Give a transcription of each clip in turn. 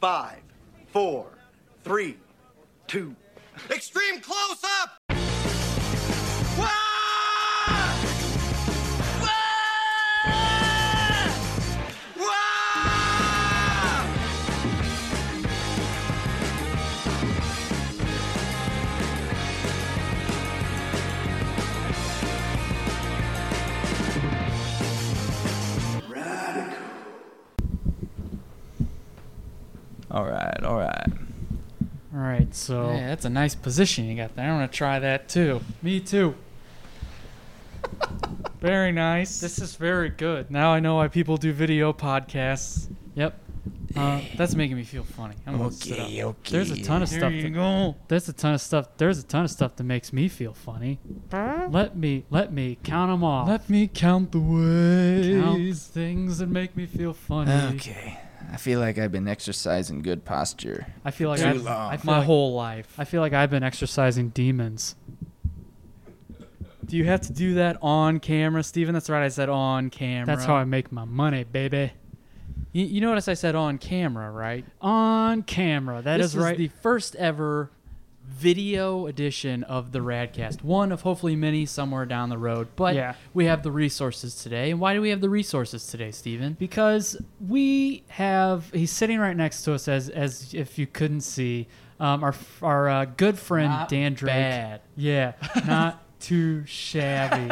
five, four, three, two. Extreme close up! All right, all right. All right, so Yeah, that's a nice position you got there. I want to try that too. me too. Very nice. This is very good. now I know why people do video podcasts. Yep. Uh, that's making me feel funny. I'm gonna sit up. okay. There's a ton of There stuff. you that- go. There's a ton of stuff. There's a ton of stuff that makes me feel funny. Let me let me count them off. Let me count the ways. count things that make me feel funny. Okay. I feel like I've been exercising good posture. I feel like Too I've, long. I feel My like, whole life. I feel like I've been exercising demons. Do you have to do that on camera, Steven? That's right. I said on camera. That's how I make my money, baby. You, you notice I said on camera, right? On camera. That this is right. the first ever video edition of the Radkast. One of hopefully many somewhere down the road. But Yeah. we have the resources today. And why do we have the resources today, Steven? because we have he's sitting right next to us as as if you couldn't see um, our our uh, good friend Not Dan Drake. bad. Yeah, not too shabby.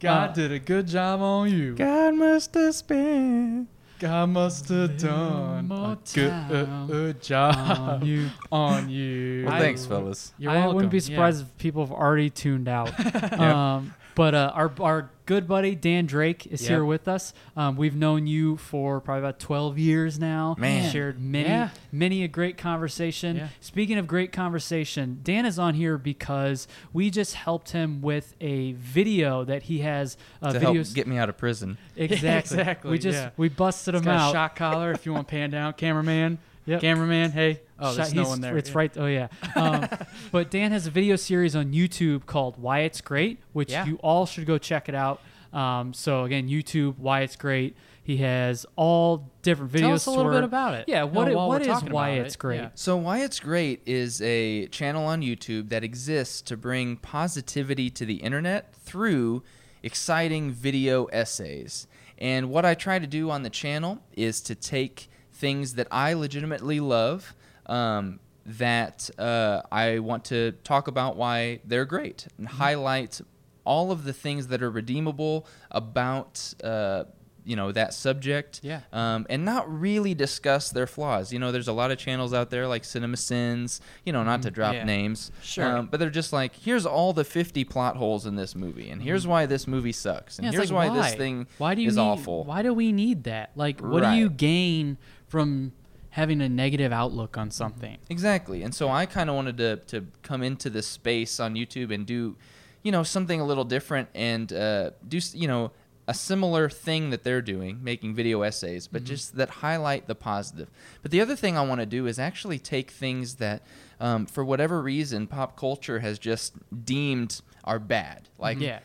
God Uh, did a good job on you. God must have spent. God must have done a good time uh, job on you. on you. Well, thanks, fellas. You're I welcome. wouldn't be Yeah. surprised if people have already tuned out. um, but uh, our our good buddy Dan Drake is Yep. here with us. Um, we've known you for probably about twelve years now. Man. shared many Yeah. many a great conversation. Yeah. Speaking of great conversation, Dan is on here because we just helped him with a video that he has. Uh, to videos help get me out of prison. exactly. exactly, We just yeah. we busted It's him out. a shock collar if you want to pan down. Cameraman. Yep. Cameraman. Hey. Oh, there's Shot- no one there. It's Yeah. right. Oh yeah. Um, but Dan has a video series on YouTube called "Why It's Great," which Yeah. you all should go check it out. Um, so again, YouTube "Why It's Great." He has all different videos. Tell us a little where- bit about it. Yeah. What No, it- while what we're is talking "Why It's it, Great"? yeah. So Why It's Great is a channel on YouTube that exists to bring positivity to the internet through exciting video essays. And what I try to do on the channel is to take things that I legitimately love, um, that uh, I want to talk about why they're great, and Mm-hmm. highlight all of the things that are redeemable about. Uh, you know that subject Yeah. um, and not really discuss their flaws. You know, there's a lot of channels out there like Cinema Sins, you know, not to drop yeah. names. Sure. Um, but they're just like, here's all the 50 plot holes in this movie, and here's why this movie sucks, and Yeah, here's like, why, this thing why do you is need, awful. Why do we need that? Like, what do you gain from having a negative outlook on something? Exactly. And so I kind of wanted to, to come into this space on YouTube and do, you know, something a little different and uh, do, you know, a similar thing that they're doing, making video essays, but just that highlight the positive. But the other thing I want to do is actually take things that, um, for whatever reason, pop culture has just deemed are bad. Like, Yeah.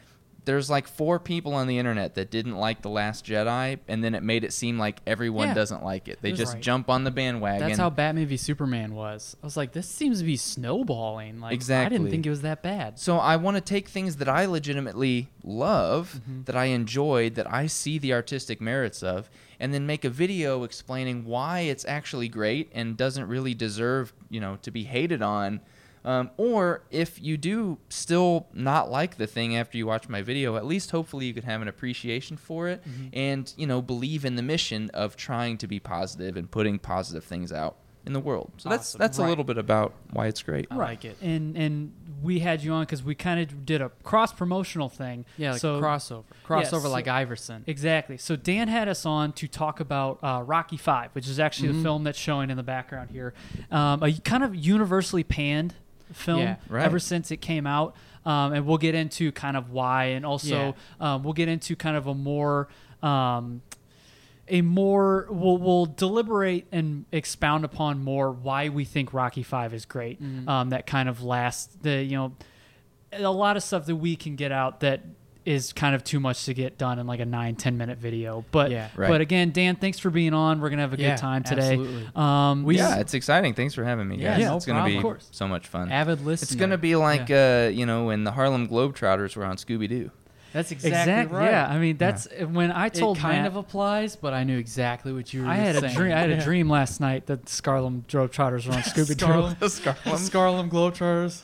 There's like four people on the internet that didn't like the Last Jedi, and then it made it seem like everyone Yeah. doesn't like it. They just right. jump on the bandwagon. That's how Batman v Superman was. I was like, this seems to be snowballing. Like, I Exactly. didn't think it was that bad. So I want to take things that I legitimately love, Mm-hmm. that I enjoyed, that I see the artistic merits of, and then make a video explaining why it's actually great and doesn't really deserve, you know, to be hated on. Um, or if you do still not like the thing after you watch my video, at least hopefully you could have an appreciation for it Mm-hmm. and, you know, believe in the mission of trying to be positive and putting positive things out in the world. So that's Awesome. that's Right. a little bit about why it's great. I like it. And and we had you on because we kind of did a cross promotional thing. Yeah, like so crossover. Crossover so- like Iverson. Exactly. So Dan had us on to talk about uh, Rocky Five, which is actually Mm-hmm. the film that's showing in the background here. Um, a kind of universally panned film Yeah, right. ever since it came out, um, and we'll get into kind of why, and also um, we'll get into kind of a more. Um, a more we'll, we'll deliberate and expound upon more why we think Rocky Five is great. Mm-hmm. Um, that kind of last the you know a lot of stuff that we can get out that is kind of too much to get done in like a nine ten minute video. But Yeah. Right. but again, Dan, thanks for being on. We're gonna have a Yeah, good time today. absolutely. Um, We- yeah, it's exciting. Thanks for having me, Yeah, guys. no it's gonna problem. be so much fun. Avid listener. It's gonna be like uh, you know when the Harlem Globetrotters were on Scooby Doo. That's exactly, exactly. right. Yeah, I mean that's when I told it kind Matt, of applies, but I knew exactly what you were I had a saying. dream. I had Yeah. a dream last night that the Scarlem Globetrotters were on Scooby Doo. Scarlem- The The Scarlem Globetrotters.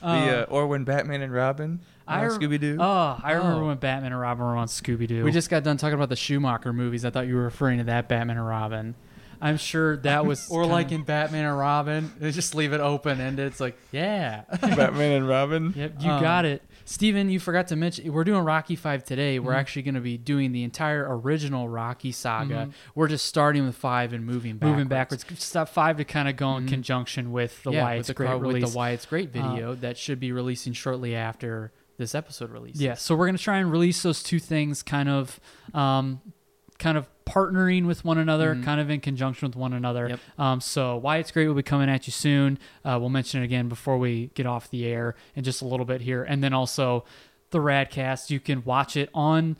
the uh, or when Batman and Robin I on re- Scooby Doo. Oh, I remember Oh. when Batman and Robin were on Scooby Doo. We just got done talking about the Schumacher movies. I thought you were referring to that Batman and Robin. I'm sure that was Or kinda- like in Batman and Robin, they just leave it open and it's like, yeah. Batman and Robin. Yep, you Um, got it. Steven, you forgot to mention we're doing Rocky 5 today. We're Mhm. actually going to be doing the entire original Rocky saga. Mhm. We're just starting with 5 and moving backwards. Moving backwards, step five to kind of go in Mhm. conjunction with the yeah, Why with It's the, Great car- release. with the Why It's Great Uh, video that should be releasing shortly after this episode releases. Yeah, so we're gonna try and release those two things, kind of, um, kind of partnering with one another, Mhm. kind of in conjunction with one another. Yep. Um, so why it's great will be coming at you soon. Uh, we'll mention it again before we get off the air in just a little bit here, and then also the Radkast. You can watch it on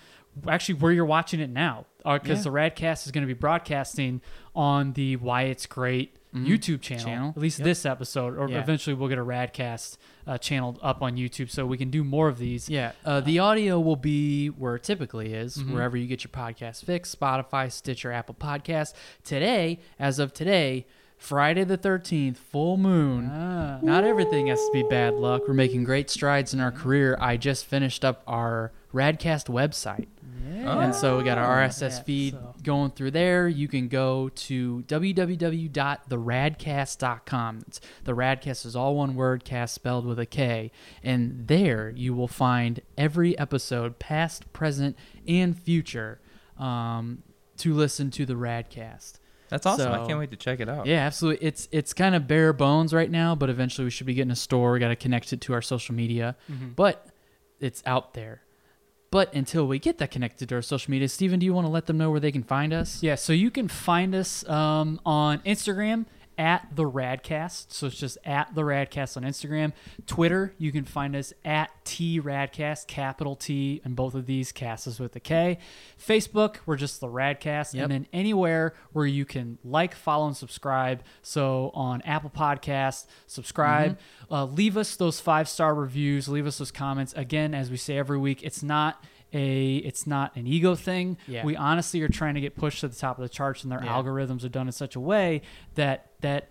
actually where you're watching it now, because Yeah. the Radkast is going to be broadcasting on the Why It's Great. Mhm. YouTube channel, Channel. at least Yep. this episode, or Yeah. eventually we'll get a Radkast uh, channel up on YouTube, so we can do more of these. Yeah, uh, the audio will be where it typically is, Mhm. wherever you get your podcast fix, Spotify, Stitcher, Apple Podcasts. Today, as of today, Friday the 13th, full moon. Ah. Not everything has to be bad luck. We're making great strides in our career. I just finished up our Radkast website. Oh. And so we got our RSS Yeah, feed so- going through there. You can go to www.theradkast.com. It's, the Radkast is all one word, cast spelled with a K. And there you will find every episode, past, present, and future, um, to listen to the Radkast. That's awesome. I can't wait to check it out. Yeah, absolutely. It's it's kind of bare bones right now, but eventually we should be getting a store. We got to connect it to our social media, Mhm. but it's out there. But until we get that connected to our social media, Steven, do you want to let them know where they can find us? Yeah, so you can find us um, on Instagram at the Radkast. So it's just at the Radkast on Instagram. Twitter, you can find us at T Radkast, capital T, and both of these casts is with K. Facebook, we're just the Radkast, Yep. and then anywhere where you can like, follow, and subscribe. So on Apple Podcasts, subscribe. Mm-hmm. Uh, leave us those five star reviews. Leave us those comments. Again, as we say every week, it's not a it's not an ego thing. Yeah. We honestly are trying to get pushed to the top of the charts, and their Yeah. algorithms are done in such a way that that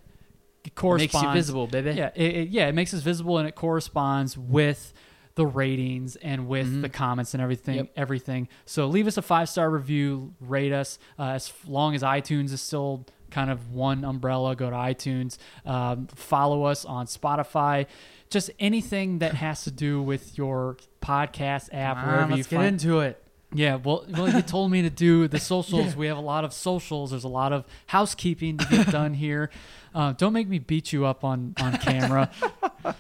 It makes you visible, baby. Yeah, it, it- yeah, it makes us visible, and it corresponds with the ratings and with Mhm. the comments and everything. Yep. Everything. So leave us a five star review. Rate us uh, as long as iTunes is still kind of one umbrella. Go to iTunes. Um, follow us on Spotify. Just anything that has to do with your podcast app, Come on, wherever you let's get find. into it. Yeah, well, well, you told me to do the socials. We have a lot of socials. There's a lot of housekeeping to get done here. Uh, don't make me beat you up on on camera.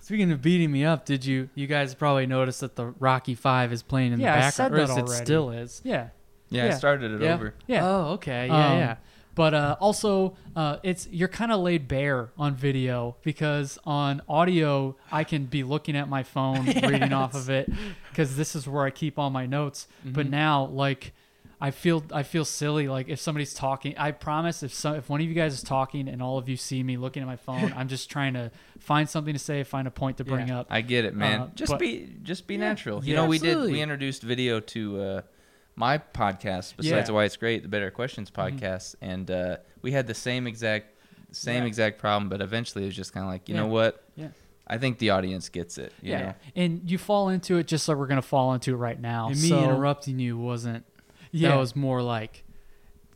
Speaking of beating me up, did you you guys probably noticed that the Rocky Five is playing in Yeah, I the said background? that or is already. it still is? yeah, Yeah, I started it Yeah. over. yeah. Oh, okay. Yeah, Um, yeah. But uh, also, uh, it's you're kind of laid bare on video because on audio I can be looking at my phone, reading off of it, because this is where I keep all my notes. But Mhm. now, like, I feel I feel silly. Like if somebody's talking, I promise if some if one of you guys is talking and all of you see me looking at my phone, I'm just trying to find something to say, find a point to bring Yeah. up. I get it, man. Uh, just but- be just be Yeah. natural. You Yeah, know, we did we introduced video to uh, my podcast besides Yeah. Mm-hmm. why it's great, the Better Questions podcast, and uh, we had the same exact same Yeah. exact problem, but eventually it was just kind of like, you Yeah. know what? Yeah. I think the audience gets it. you yeah, know? and you fall into it just like we're gonna fall into it right now. And me so, interrupting you wasn't. Yeah. That was more like,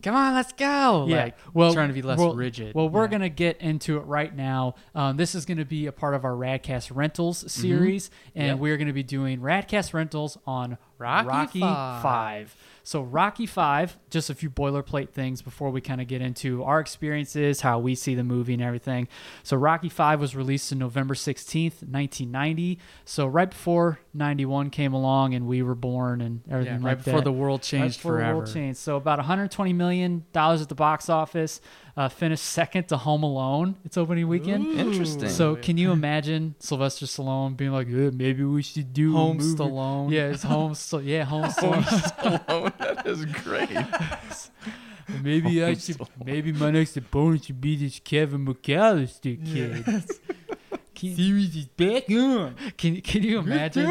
come on, let's go. Yeah. Like, well, trying to be less well- rigid. Well, we're Yeah. gonna get into it right now. Um, this is gonna be a part of our Radkast Rentals series, and Mm-hmm. Yep. we're gonna be doing Radkast Rentals on Rocky Rocky, Five. Five. So Rocky Five, just a few boilerplate things before we kind of get into our experiences, how we see the movie and everything. So Rocky Five was released in November sixteenth, nineteen ninety. So right before ninety one came along and we were born and everything Yeah, like right before that. the world Right changed before the forever. world changed. So about 120 million dollars at the box office. Uh, finished second to Home Alone. Its opening weekend. Interesting. So can you imagine Sylvester Stallone being like, "Yeah, maybe we should do Home movie." Stallone. Yeah, it's Home. St- yeah, Home Stallone. oh, that is great. maybe I should. Stallone. Maybe my next opponent should be this Kevin McAllister kid. Can, Series is back on. Can Can you imagine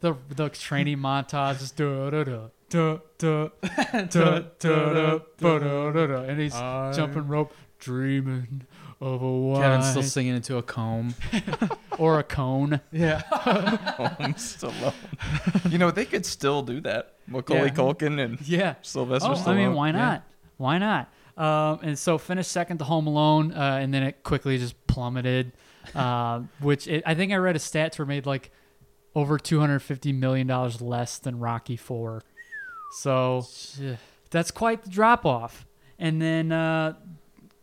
the the training montage? Just da da da. Da, da, da, da, da, da, da, da, and he's jumping rope, dreaming of a wine Kevin's still singing into a comb. or a cone. Yeah. Home Stallone. you know they could still do that. Macaulay Yeah. Culkin and Yeah, Sylvester Oh, Stallone. I mean, why Yeah. not? Why not? Um, and so finished second to Home Alone, uh, and then it quickly just plummeted. Uh, which it, I think I read a stats were made like over two hundred fifty million dollars less than Rocky Four. So that's quite the drop off. And then uh,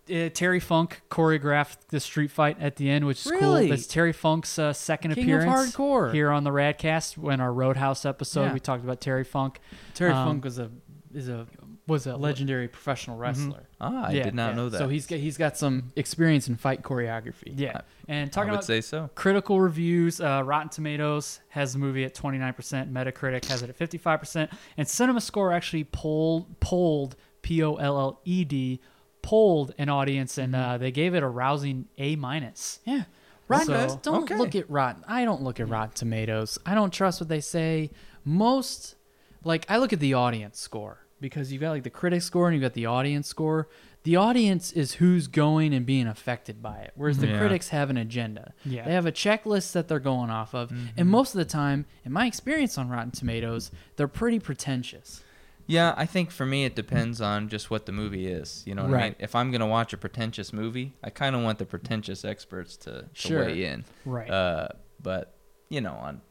uh, Terry Funk choreographed the street fight at the end, which is Really? cool. That's Terry Funk's uh, second King of appearance hardcore. here on the Radkast. When our Roadhouse episode, Yeah. we talked about Terry Funk. Terry Um, Funk was a is a Was a legendary professional wrestler. Ah, I Yeah, did not Yeah, know that. So he's got, he's got some experience in fight choreography. Yeah, and I talking would about say so. critical reviews, uh, Rotten Tomatoes has the movie at 29%, Metacritic has it at 55%, and CinemaScore actually polled polled P O L L E D polled an audience, and uh, they gave it a rousing A minus. Yeah. Rotten, So- don't okay. look at Rotten. I don't look at Rotten Tomatoes. I don't trust what they say. Most, like, I look at the audience score because you've got like the critic score and you've got the audience score. The audience is who's going and being affected by it, whereas the Yeah. critics have an agenda. Yeah. They have a checklist that they're going off of, and most of the time, in my experience on Rotten Tomatoes, they're pretty pretentious. Yeah, I think for me it depends on just what the movie is. You know what I mean? Right. If I'm gonna watch a pretentious movie, I kind of want the pretentious experts to, to Sure. weigh in. Right. Uh, but you know, on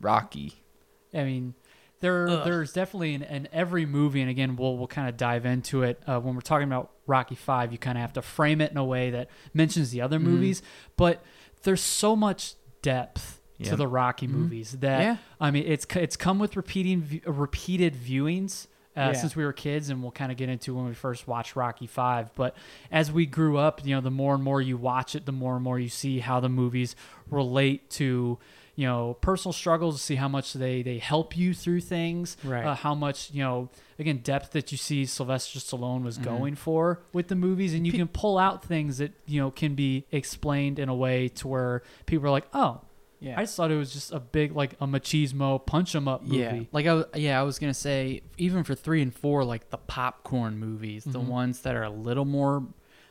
Rocky, I mean, there there's definitely in, in every movie, and again, we'll we'll kind of dive into it uh, when we're talking about Rocky Five. You kind of have to frame it in a way that mentions the other Mm-hmm. movies, but there's so much depth to the Rocky movies that Yeah. I mean, it's it's come with repeating repeated viewings. Uh, Yeah. Since we were kids, and we'll kind of get into when we first watched Rocky Five. But as we grew up, you know, the more and more you watch it, the more and more you see how the movies relate to, you know, personal struggles. to See how much they they help you through things. Right. Uh, how much you know, again, depth that you see Sylvester Stallone was going for with the movies, and you can pull out things that you know can be explained in a way to where people are like, oh. Yeah. I just thought it was just a big like a machismo punch punch 'em up movie. Yeah, like I was, yeah, I was gonna say even for three and four, like the popcorn movies, the Mm-hmm. ones that are a little more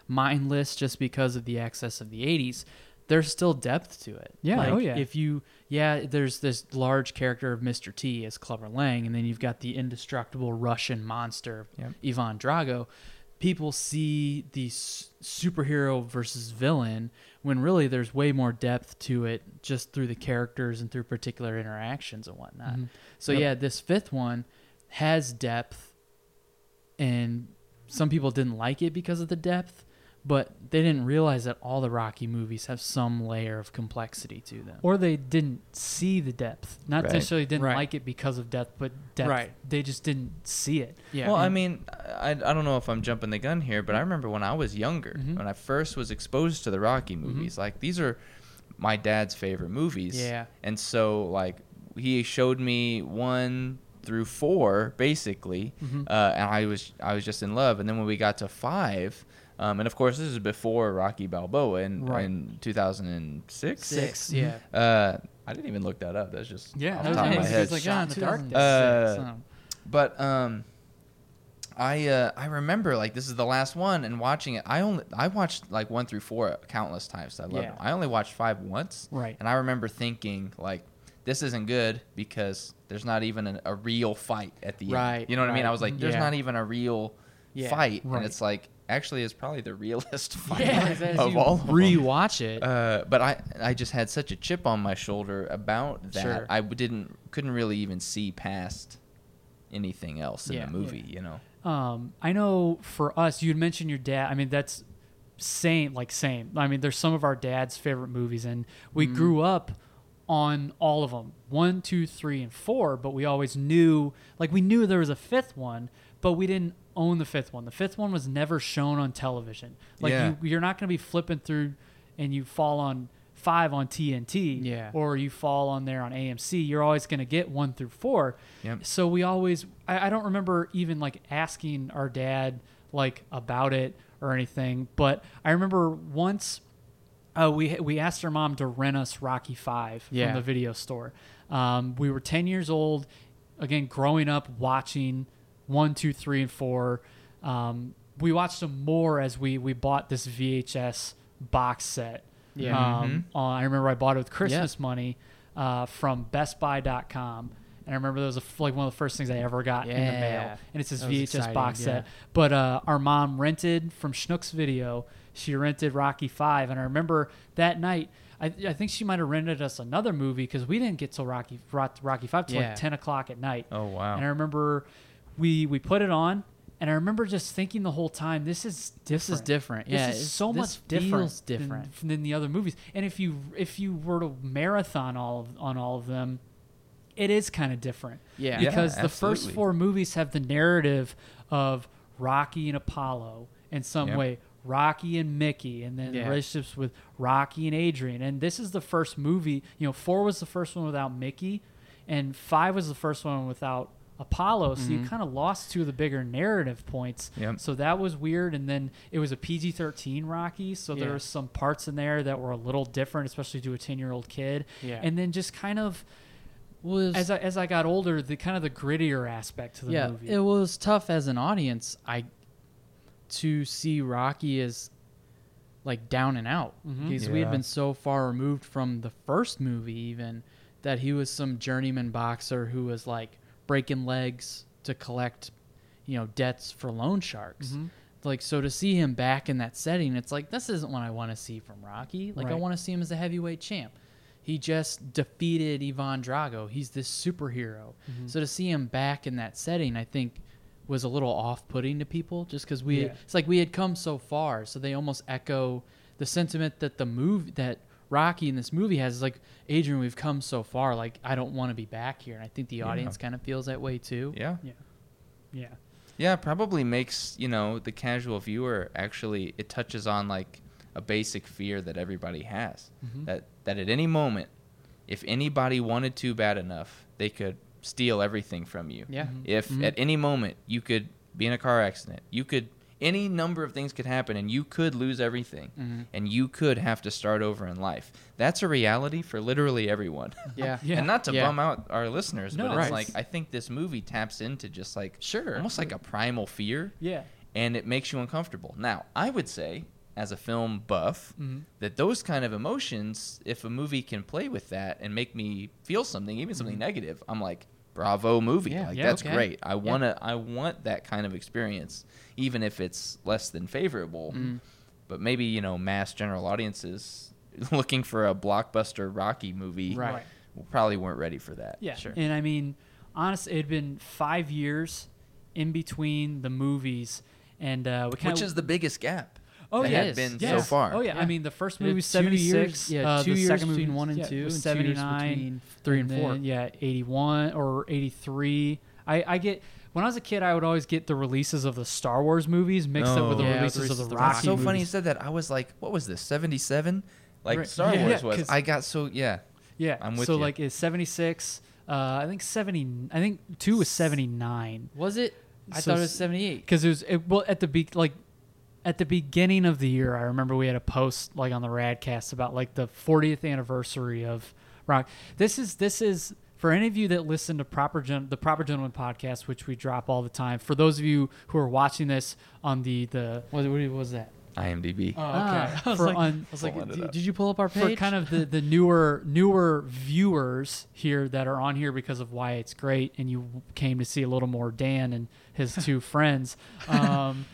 mindless just because of the excess of the '80s, there's still depth to it. Yeah, like, oh yeah. If you, yeah, there's this large character of Mr. T as Clubber Lang, and then you've got the indestructible Russian monster Yep. Ivan Drago. People see the s- superhero versus villain when really there's way more depth to it just through the characters and through particular interactions and whatnot. Mm-hmm. So yeah, this fifth one has depth, and some people didn't like it because of the depth, but they didn't realize that all the Rocky movies have some layer of complexity to them. or they didn't see the depth. Not Right. necessarily didn't Right. like it because of depth, but depth. Right. They just didn't see it. yeah, well, I mean, I, I don't know if I'm jumping the gun here, but I remember when I was younger, Mm-hmm. when I first was exposed to the Rocky movies, like these are my dad's favorite movies. Yeah. And so, like, he showed me one through four, basically, Mm-hmm. uh, and I was I was just in love. And then when we got to five, um, and of course this is before Rocky Balboa in, Right. in 2006. six, yeah. Uh, I didn't even look that up. That's just Yeah, off that the was top of my head. Like, ah, in the dark 2006, Uh, so- But um, I uh, I remember like this is the last one, and watching it, I only I watched like one through four countless times. I love Yeah. it. I only watched five once, Right. And I remember thinking like, this isn't good because there's not even an, a real fight at the end. Right, You know what I mean? I was like, there's Yeah. not even a real Yeah, fight, right. and it's like actually it's probably the realest yeah, of all of them. rewatch it. Uh, but I I just had such a chip on my shoulder about that. Sure. I didn't couldn't really even see past anything else in Yeah. the movie. You know. Um, I know for us, you'd mentioned your dad. I mean, that's same, like same. I mean, there's some of our dad's favorite movies, and we Mm-hmm. grew up on all of them one, two, three, and four. But we always knew, like, we knew there was a fifth one, but we didn't own the fifth one. The fifth one was never shown on television. Like, Yeah. you, you're not going to be flipping through and you fall on five on TNT, Yeah. or you fall on there on AMC. You're always going to get one through four. Yep. So we always, I, I don't remember even like asking our dad like about it or anything, but I remember once uh, we we asked our mom to rent us Rocky Five Yeah. from the video store. Um, we were ten years old, again growing up watching one, two, three, and four. Um, we watched them more as we we bought this VHS box set. Yeah. Um, uh, I remember I bought it with Christmas money uh, from BestBuy.com. And I remember that was a like one of the first things I ever got in the mail. Yeah. And it's this VHS exciting, box yeah. set. But uh, our mom rented from Schnook's Video. She rented Rocky Five, and I remember that night. I, I think she might have rented us another movie because we didn't get to Rocky Rocky Five till Yeah. like ten o'clock at night. Oh wow. And I remember we we put it on, and I remember just thinking the whole time, this is different. This is different. This Yeah, is it's- so this much different, feels different. Than, than the other movies. And if you if you were to marathon all of, on all of them, it is kind of different. Yeah. Yeah, because the first four movies have the narrative of Rocky and Apollo in some Yep. way. Rocky and Mickey, and then Yeah. relationships with Rocky and Adrian. And this is the first movie. You know, four was the first one without Mickey, and five was the first one without Apollo. So you kind of lost two of the bigger narrative points. Yep. So that was weird. And then it was a PG thirteen Rocky, so there Yeah. was some parts in there that were a little different, especially to a ten year old kid. Yeah. And then just kind of was as I as I got older, the kind of the grittier aspect to the yeah, movie. it was tough as an audience. I to see Rocky as like down and out Mhm. because we had been so far removed from the first movie, even that he was some journeyman boxer who was like breaking legs to collect, you know, debts for loan sharks. Mhm. Like so to see him back in that setting, it's like this isn't what I want to see from Rocky. Like I want to see him as a heavyweight champ. He just defeated Ivan Drago. He's this superhero. Mm-hmm. So to see him back in that setting, I think was a little off-putting to people just because we Yeah. it's like we had come so far so they almost echo the sentiment that the movie that rocky in this movie has is like adrian we've come so far like i don't want to be back here and i think the Yeah. audience kind of feels that way too yeah. yeah. Yeah, it probably makes, you know, the casual viewer actually it touches on like a basic fear that everybody has. Mm-hmm. That that at any moment if anybody wanted to bad enough, they could steal everything from you. yeah If Mhm. at any moment you could be in a car accident, you could any number of things could happen and you could lose everything Mhm. and you could have to start over in life. That's a reality for literally everyone. yeah Yeah. and not to Yeah. bum out our listeners, No, but it's right. like I think this movie taps into just like Sure. almost like a primal fear Yeah. and it makes you uncomfortable. Now, I would say, as a film buff, Mhm. that those kind of emotions, if a movie can play with that and make me feel something, even something negative, I'm like, bravo movie. Yeah, like yeah, that's okay. great. I wanna I want that kind of experience, even if it's less than favorable. Mm. But maybe, you know, mass general audiences looking for a blockbuster Rocky movie Right. Right. probably weren't ready for that. Yeah. Sure. And I mean, honestly, it had been five years in between the movies, and uh, we kind Which is the biggest gap. Oh that yeah, had been yes. so far. Oh yeah. I mean, the first movie was seventy six. years- yeah, uh, two the years second between movie, one and yeah, two, was and 79, three and four. then, Yeah, eighty one or eighty three. I I get. When I was a kid, I would always get the releases of the Star Wars movies mixed up with the Oh. Yeah, releases of the the Rocky. It's so funny you said that. I was like, what was this? 77? Like Right. Star Yeah, Wars yeah, was. 'cause- I got so yeah. Yeah, I'm with so you. like it's seventy six. Uh, I think seventy. I think two was seventy nine. was it i So thought it was 78 because it was it, well at the be like at the beginning of the year. I remember we had a post like on the Radkast about like the 40th anniversary of Rock. This is this is for any of you that listen to proper Gen- the proper gentleman podcast, which we drop all the time. For those of you who are watching this on the the what, what was that IMDb. oh, Ah, I was for like, on, I was like Pulling did, did you pull up our page? for kind of the, the newer newer viewers here that are on here because of why it's great and you came to see a little more Dan and his two friends. Um,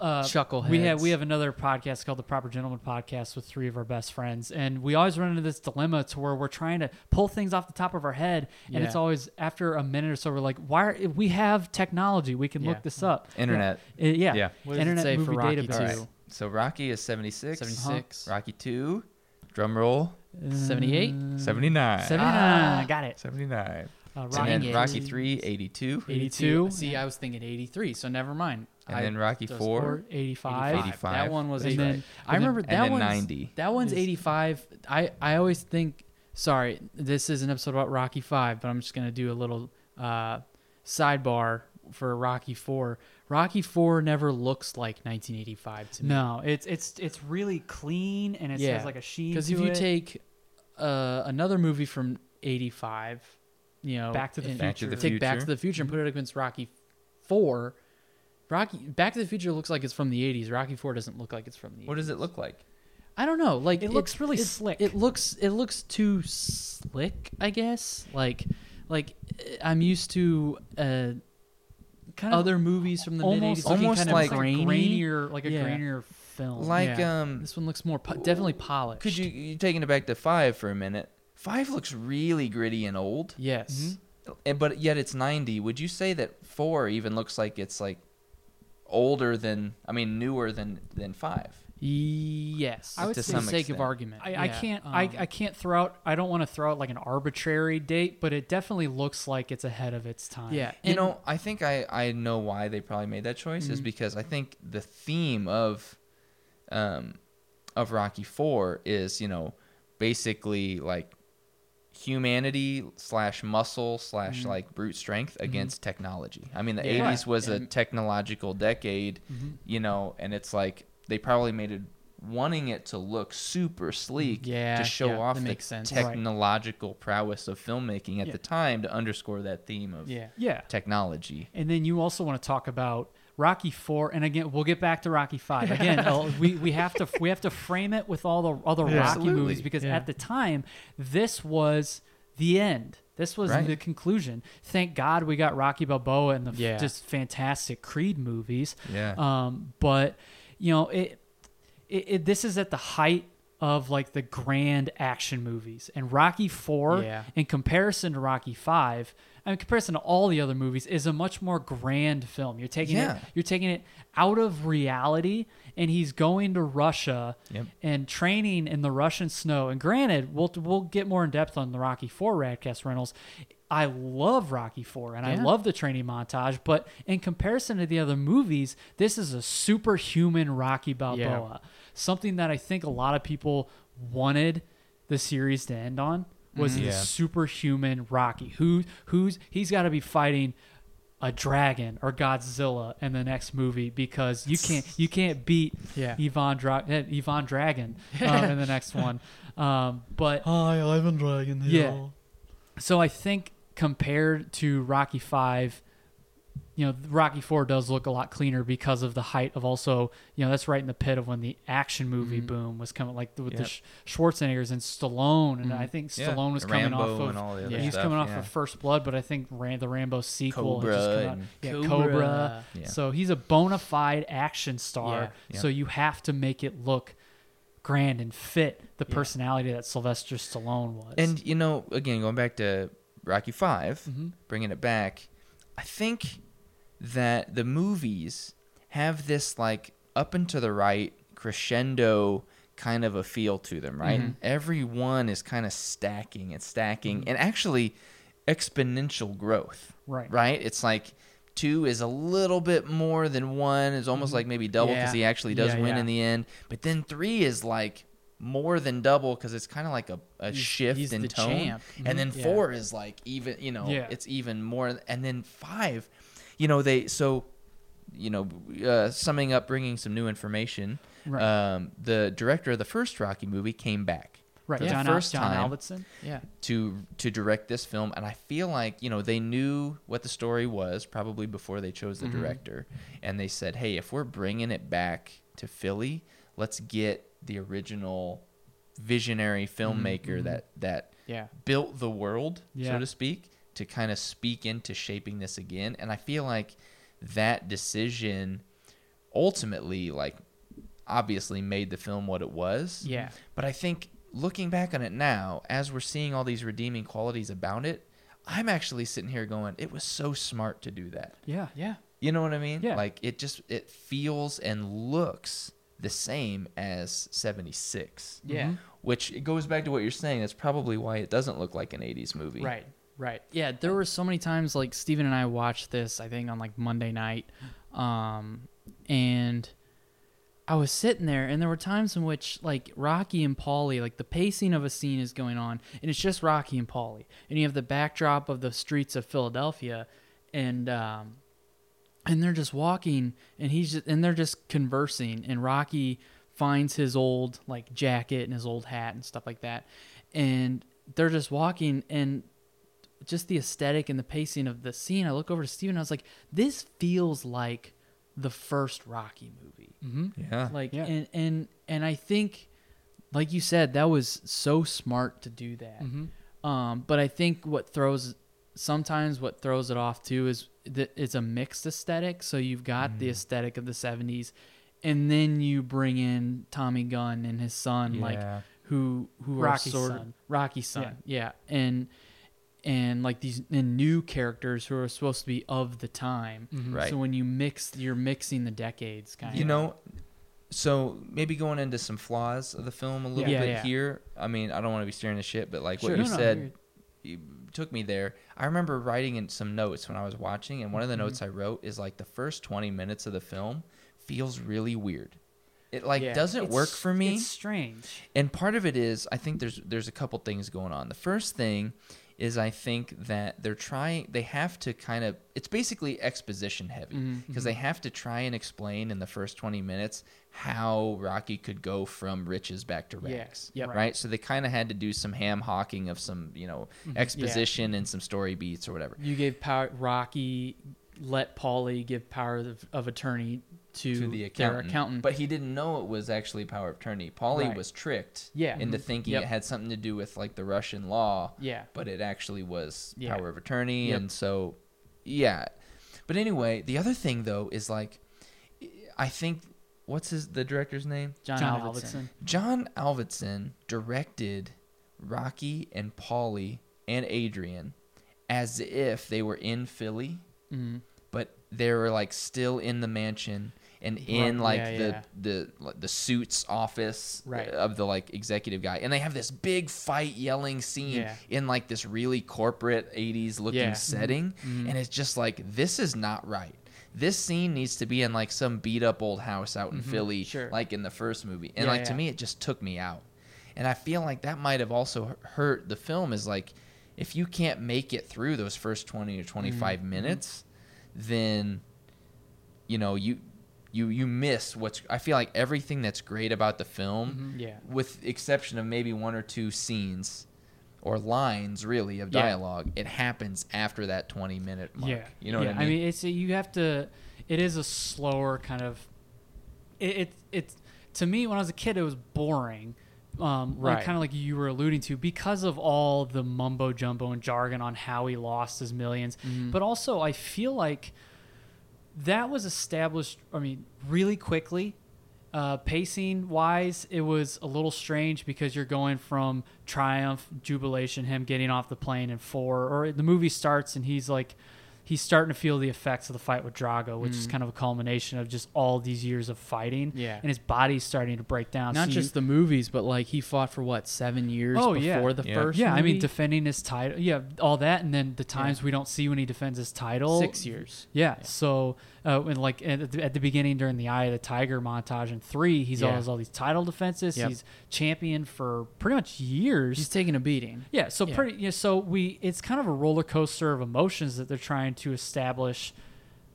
uh, Chuckleheads. We have we have another podcast called the Proper Gentleman Podcast with three of our best friends, and we always run into this dilemma to where we're trying to pull things off the top of our head, and it's always after a minute or so we're like, why? Are, we have technology, we can Yeah. look this up. Internet. Yeah, Uh, yeah. Yeah. What does it Internet say for movie Rocky database. Right. So Rocky is 76. 76. Rocky 2, drum roll, 78? 79. 79. Ah. Got it. 79. Uh, And Rocky, then Rocky 3, 82. 82. See, I was thinking 83, so never mind. And I- then Rocky those 4. 85. 85. That one was And 85. then- I remember and that then one's 90. That one's is- 85. I I always think. Sorry, this is an episode about Rocky Five, but I'm just gonna do a little uh, sidebar for Rocky Four. Rocky Four never looks like 1985 to me. No, it's it's it's really clean and it Yeah. has like a sheen. because to if you it. take uh, another movie from 85, you know, Back to the and Back to the take Back to the Future and put it against Rocky Four. Rocky Back to the Future looks like it's from the 80s. Rocky Four doesn't look like it's from the. What 80s. does it look like? I don't know. Like It looks really it- slick. It looks it looks too slick, I guess. Like like eh, I'm used to uh, kind of other movies from the mid '80s almost kind like of like a grainy. grainier, like a Yeah. grainier film. Like, Yeah. um, This one looks more po- definitely polished. could you, you taking it back to 5 for a minute? 5 looks really gritty and old. Yes. And- But yet it's 90. Would you say that 4 even looks like it's like older than, I mean, newer than, than 5? Yes. I would for say- the To some sake extent. of argument. I, I Yeah, can't I, um, I can't throw out I don't want to throw out like an arbitrary date, but it definitely looks like it's ahead of its time. Yeah. You and- know, I think I, I know why they probably made that choice is Mhm. because I think the theme of um of Rocky Four is, you know, basically like humanity slash muscle slash Mhm. like brute strength against technology. I mean the Yeah. eighties was a technological decade, Mhm. you know, and it's like they probably made it wanting it to look super sleek Yeah, to show yeah, off the makes sense. Right. technological prowess of filmmaking at Yeah. the time to underscore that theme of Yeah. Yeah. technology. And then you also want to talk about Rocky Four, and again, we'll get back to Rocky Five. Again, uh, we, we have to we have to frame it with all the other Yeah. Rocky Absolutely. movies because Yeah. at the time, this was the end. This was Right. the conclusion. Thank God we got Rocky Balboa and the f- just fantastic Creed movies. Yeah. Um, but you know, it, it, it this is at the height of like the grand action movies, and Rocky Four, Yeah. in comparison to Rocky Five, I mean, in comparison to all the other movies, is a much more grand film. You're taking Yeah. it, you're taking it out of reality, and he's going to Russia Yep. and training in the Russian snow. And granted, we'll we'll get more in depth on the Rocky Four Radkast Rentals. I love Rocky Four and I love the training montage, but in comparison to the other movies, this is a superhuman Rocky Balboa. Something that I think a lot of people wanted the series to end on was Mhm. the superhuman Rocky. Who who's he's got to be fighting a dragon or Godzilla in the next movie because you can't you can't beat Yeah. Yvonne Dra- eh, Yvonne Dragon um, in the next one. Um, but Hi, Ivan Dragon Yeah. so I think compared to Rocky Five, you know, Rocky Four does look a lot cleaner because of the height of also, you know, that's right in the pit of when the action movie Mhm. boom was coming, like with the Yep. Sch- Schwarzeneggers and Stallone, and Mhm. I think Yeah. Stallone was coming Rambo off of and all the other yeah, he's stuff, coming off yeah. of First Blood, but I think Ran- the Rambo sequel had just Cobra out. Yeah, Cobra. Cobra. Yeah. So he's a bona fide action star. Yeah. Yeah. So you have to make it look grand and fit the Yeah. personality that Sylvester Stallone was. And you know, again, going back to Rocky 5 Mhm. bringing it back, I think that the movies have this like up and to the right crescendo kind of a feel to them, right? Mm-hmm. Mhm. Every one is kind of stacking and stacking, Mm-hmm. and actually exponential growth. right. right? It's like two is a little bit more than one. It's almost like maybe double because Yeah. he actually does Mm-hmm. Yeah, win yeah. in the end. But then three is like more than double because it's kind of like a, a He's- shift he's in the tone. champ. And then Mhm. Yeah. four is like even, you know, it's even more. And then five, you know, they so. You know, uh, summing up, bringing some new information. Right. Um, the director of the first Rocky movie came back Right, for the John, first John time Avildsen. Yeah. to to direct this film and i feel like you know they knew what the story was probably before they chose the Mhm. director and they said hey if we're bringing it back to philly let's get the original visionary filmmaker that that Yeah. built the world Yeah. so to speak to kind of speak into shaping this again and i feel like that decision ultimately like obviously made the film what it was. Yeah. But I think looking back on it now, as we're seeing all these redeeming qualities about it, I'm actually sitting here going, it was so smart to do that. Yeah. Yeah. You know what I mean? Yeah. Like it just it feels and looks the same as 76. Yeah. Which it goes back to what you're saying. That's probably why it doesn't look like an 80s movie. Right. Right. Yeah, there were so many times like Steven and I watched this, I think on like Monday night. Um and I was sitting there and there were times in which like Rocky and Paulie, like the pacing of a scene is going on and it's just Rocky and Paulie. And you have the backdrop of the streets of Philadelphia and um and they're just walking and he's just and they're just conversing and Rocky finds his old like jacket and his old hat and stuff like that. And they're just walking and just the aesthetic and the pacing of the scene. I look over to Steven and I was like, this feels like the first Rocky movie. Mm-hmm. Yeah. Like Yeah. and and and I think like you said, that was so smart to do that. Mm-hmm. Um, but I think what throws sometimes what throws it off too is that it's a mixed aesthetic. So you've got Mm. the aesthetic of the '70s, and then you bring in Tommy Gunn and his son, like who who Rocky's are sort son. of Rocky's son, yeah. and and like these and new characters who are supposed to be of the time. Mm-hmm. Right. So when you mix, you're mixing the decades, kind You of. You know, so maybe going into some flaws of the film a little Yeah. bit Yeah. here. I mean, I don't want to be staring the shit, but like Sure. what you No, no, said you're- you took me there. I remember writing in some notes when I was watching, and one of the Mm-hmm. notes I wrote is like the first 20 minutes of the film feels really weird. It like Yeah. doesn't work for me. It's strange. and part of it is I think there's there's a couple things going on. The first thing is I think that they're trying they have to kind of it's basically exposition heavy because Mhm. they have to try and explain in the first 20 minutes how Rocky could go from riches back to Yeah. rags. Yep. Right? So they kind of had to do some ham hawking of some, you know, exposition and some story beats or whatever. You gave power Rocky let Paulie give power of, of attorney to, to the their accountant. accountant. But he didn't know it was actually power of attorney. Paulie Right. was tricked Yeah. into Mhm. thinking Yep. it had something to do with like the Russian law. yeah. but it actually was Yeah. power of attorney Yep. and so yeah but anyway the other thing though is like i think what's his the director's name John, John Avildsen. Avildsen. john avildsen directed rocky and paulie and adrian as if they were in philly Mhm. but they were like still in the mansion and in like yeah, the yeah. the like, the suits office Right. of the like executive guy and they have this big fight yelling scene Yeah. in like this really corporate 80s looking Yeah. setting Mhm. and it's just like this is not right this scene needs to be in like some beat up old house out in Philly Mm-hmm. Sure. like in the first movie and like to me it just took me out and I feel like that might have also hurt the film is like if you can't make it through those first 20 or 25 Mm-hmm. minutes then you know you you you miss what's I feel like everything that's great about the film Yeah. with exception of maybe one or two scenes or lines really of Yeah. dialogue it happens after that 20 minute mark Yeah, you know yeah. what I mean, I mean it's you have to. It is a slower kind of. It it it's to me when I was a kid it was boring. Um, like Right. kind of like you were alluding to because of all the mumbo jumbo and jargon on how he lost his 1000000s Mhm. but also I feel like that was established. I mean, really quickly. Uh, pacing wise, it was a little strange because you're going from triumph, jubilation, him getting off the plane in four, or the movie starts and he's like, he's starting to feel the effects of the fight with Drago, which is Mhm. kind of a culmination of just all these years of fighting. Yeah. and his body's starting to break down. Not So you- just the movies, but like he fought for what seven years Oh, before yeah. the Yeah. first. yeah, I mean defending his title, yeah, all that, and then the times we don't see when he defends his title, six years. Yeah. So, uh, and like at the, at the beginning during the Eye of the Tiger montage in three, he's Yeah. always all these title defenses. Yep. He's champion for pretty much years. He's taking a beating. yeah. So yeah. pretty. Yeah, so we, it's kind of a roller coaster of emotions that they're trying to establish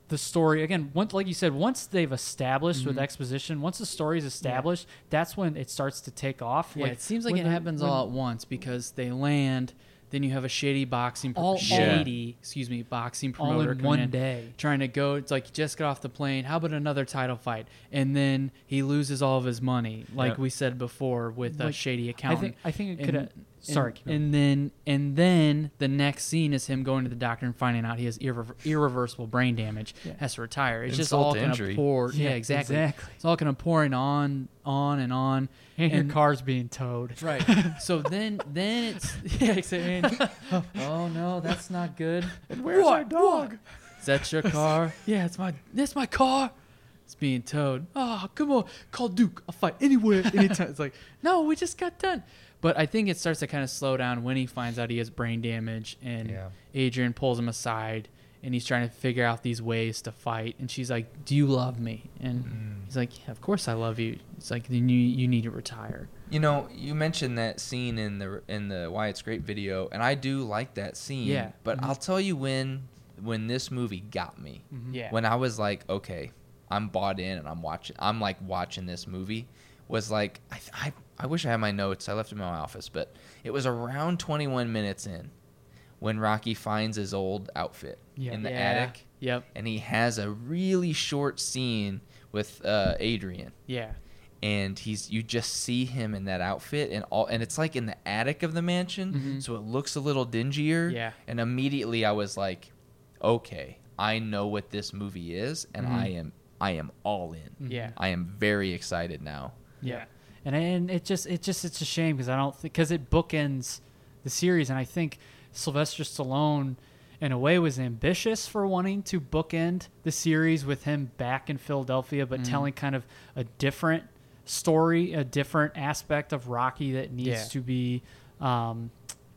the story again. Once, like you said, once they've established Mm-hmm. with exposition, once the story is established, that's when it starts to take off. Yeah, like, it seems like it the- happens when- all at once because they land, then you have a shady boxing, pro- All- all- shady, excuse me, boxing all promoter in one in, day. trying to go. It's like just got off the plane. How about another title fight? And then he loses all of his money, like Yep. we said before with a Like, shady I think I think it could have Sorry, And, and then and then the next scene is him going to the doctor and finding out he has irrever- irreversible brain damage, Yeah. has to retire. It's just all kind of pour. Yeah, Yeah, exactly. exactly. It's all kind of pouring on, on and on. and, and- your car's being towed. Right. so then then it's yeah, exactly. oh no, that's not good. And where's our dog? Is that your car? yeah, it's my that's my car. It's being towed. Oh, come on. Call Duke. I'll fight anywhere, anytime. it's like, no, we just got done. But I think it starts to kind of slow down when he finds out he has brain damage and Yeah. Adrian pulls him aside and he's trying to figure out these ways to fight and she's like, "Do you love me?" And Mm. he's like, yeah, "Of course I love you." It's like, "Then you you need to retire." You know, you mentioned that scene in the in the Why It's Great video, and I do like that scene. Yeah. But Mm-hmm. I'll tell you when when this movie got me. Yeah. When I was like, okay, I'm bought in and I'm watching. I'm like watching this movie. Was like I I, I wish I had my notes. I left them in my office, but it was around 21 minutes in when Rocky finds his old outfit Yeah. in the Yeah. attic, Yep. and he has a really short scene with uh, Adrian Yeah. and he's you just see him in that outfit and all and it's like in the attic of the mansion Mhm. so it looks a little dingier Yeah. and immediately i was like okay i know what this movie is and Mhm. i am i am all in Yeah. i am very excited now Yeah, and and it just it just it's a shame because I don't think because it bookends the series, and I think Sylvester Stallone, in a way, was ambitious for wanting to bookend the series with him back in Philadelphia, but Mhm. telling kind of a different story, a different aspect of Rocky that needs Yeah. to be. Um,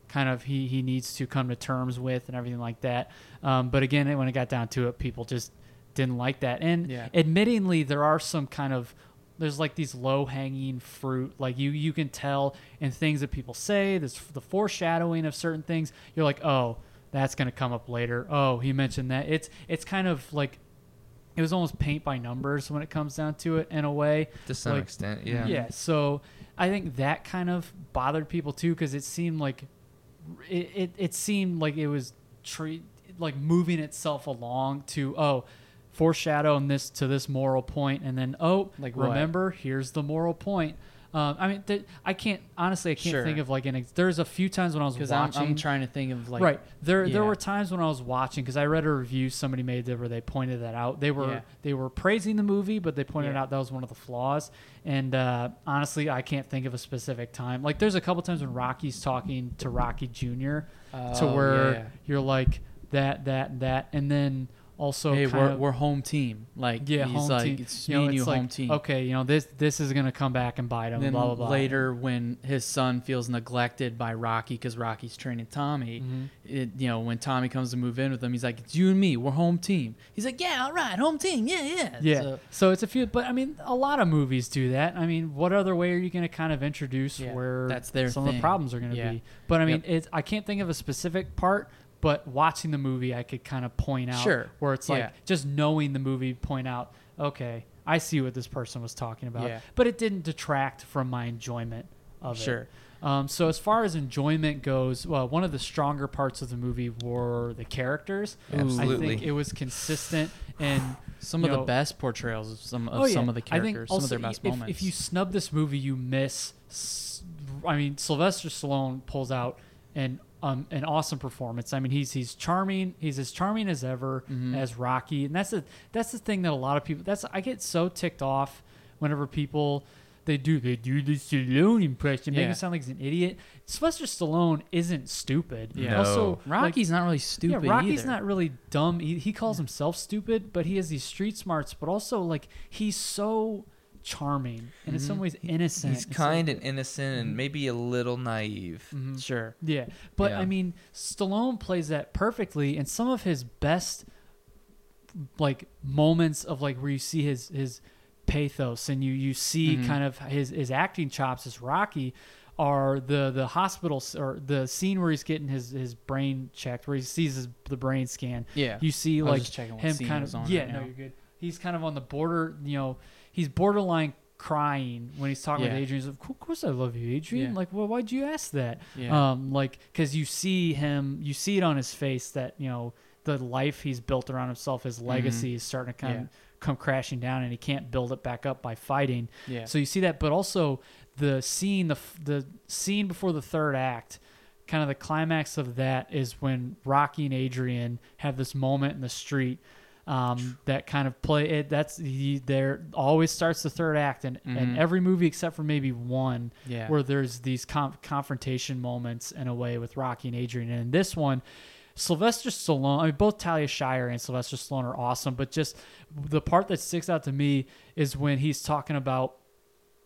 kind of he, he needs to come to terms with and everything like that um, but again when it got down to it people just didn't like that and Yeah. admittingly there are some kind of there's like these low hanging fruit. Like you you can tell in things that people say there's the foreshadowing of certain things you're like oh that's going to come up later. Oh he mentioned that. It's it's kind of like it was almost paint by numbers when it comes down to it in a way. To some Like, extent yeah. yeah. So I think that kind of bothered people too because it seemed like it, it, it seemed like it was tre- like moving itself along to oh foreshadowing this to this moral point and then oh Like what? remember here's the moral point. Um, I mean, th- I can't honestly. I can't Sure. think of like an. Ex- there's a few times when I was Because I'm, watching. I'm trying to think of like right there, there were times when I was watching because I read a review somebody made there where they pointed that out. They were Yeah. they were praising the movie, but they pointed Yeah. out that was one of the flaws. And uh, honestly, I can't think of a specific time. Like there's a couple times when Rocky's talking to Rocky Jr. to Oh, where yeah. you're like that, that, that, and then also hey, we're, of, we're home team. Like yeah, he's home like, team. It's you me know, and you it's like, home team. Okay, you know this this is gonna come back and bite him. Then blah blah blah. later, when his son feels neglected by Rocky because Rocky's training Tommy, Mhm. it, you know, when Tommy comes to move in with him, he's like, "It's you and me. We're home team." He's like, "Yeah, all right, home team. Yeah, yeah." Yeah. So- So, it's a few, but I mean, a lot of movies do that. I mean, what other way are you going to kind of introduce Yeah, where that's their some of the problems are going to Yeah. be? But I mean, Yep. it's I can't think of a specific part. But watching the movie, I could kind of point out Sure. where it's Yeah. like just knowing the movie, point out, okay, I see what this person was talking about. Yeah. But it didn't detract from my enjoyment of it. Sure. Um, so as far as enjoyment goes, well, one of the stronger parts of the movie were the characters. Absolutely. I think it was consistent and some you of the best portrayals of some of oh, yeah. some of the I think characters, some of their also best if, moments. If you snub this movie, you miss. I mean, Sylvester Stallone pulls out an um, an awesome performance. I mean, he's he's charming. He's as charming as ever Mhm. as Rocky, and that's the that's the thing that a lot of people. That's I get so ticked off whenever people. They do. They do the Stallone impression. Make Yeah. me sound like he's an idiot. Sylvester Stallone isn't stupid. Yeah. No. Also, like, Rocky's not really stupid yeah, Rocky's either. not really dumb. He, he calls himself stupid, but he has these street smarts. But also, like, he's so charming and in some Mhm. ways innocent. he's kind like- and innocent and maybe a little naive Mhm. Sure. Yeah, but Yeah. I mean, Stallone plays that perfectly, and some of his best, like moments of like where you see his his pathos and you you see Mhm. kind of his his acting chops as Rocky are the the hospital or the scene where he's getting his his brain checked where he sees his, the brain scan Yeah. you see like just checking what him kind of on yeah right no you're good he's kind of on the border you know he's borderline crying when he's talking Yeah. with Adrian he's like of course I love you Adrian Yeah. like well why'd you ask that Yeah. um like because you see him you see it on his face that you know the life he's built around himself his legacy is starting to kind Mm-hmm. Yeah. of come crashing down, and he can't build it back up by fighting. Yeah. So you see that, but also the scene, the the scene before the third act, kind of the climax of that is when Rocky and Adrian have this moment in the street. Um, that kind of play it. That's he, there always starts the third act, and, and Mhm. every movie except for maybe one, Yeah. where there's these conf- confrontation moments in a way with Rocky and Adrian. And in this one, Sylvester Stallone, I mean, both Talia Shire and Sylvester Stallone are awesome, but just the part that sticks out to me is when he's talking about,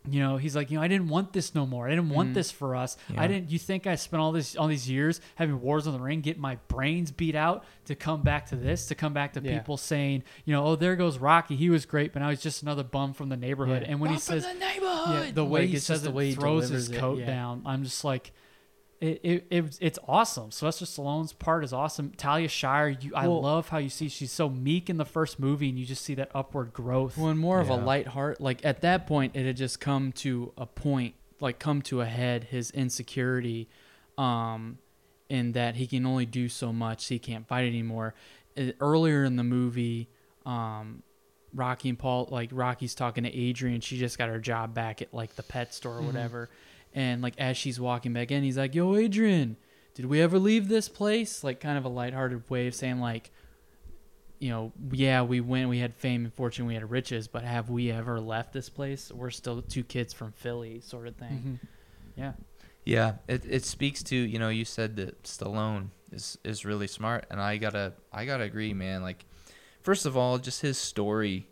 you know, he's like, you know, I didn't want this no more. I didn't want mm. this for us. I didn't. You think I spent all this all these years having wars on the ring, getting my brains beat out to come back to this, to come back to Yeah. people saying, you know, oh, there goes Rocky. He was great, but now he's just another bum from the neighborhood. Yeah. And when he Bum from says, the neighborhood! yeah, the way Like, he says the it, way he throws his it, coat yeah. down. I'm just like, it, it, it it's awesome. Sylvester Stallone's part is awesome. Talia Shire, you, I Well- love how you see she's so meek in the first movie, and you just see that upward growth. Well, and more of a light heart. Like at that point, it had just come to a point, like come to a head. His insecurity, um, in that he can only do so much. He can't fight anymore. Earlier in the movie, um, Rocky and Paul, like Rocky's talking to Adrian. She just got her job back at like the pet store or whatever. And like as she's walking back in, he's like, "Yo, Adrian, did we ever leave this place?" Like kind of a lighthearted way of saying like, you know, yeah, we went, we had fame and fortune, we had riches, but have we ever left this place? We're still two kids from Philly, sort of thing. Mm-hmm. yeah, Yeah, it, it speaks to you know you said that Stallone is is really smart, and I gotta I gotta agree, man. Like, first of all, just his story,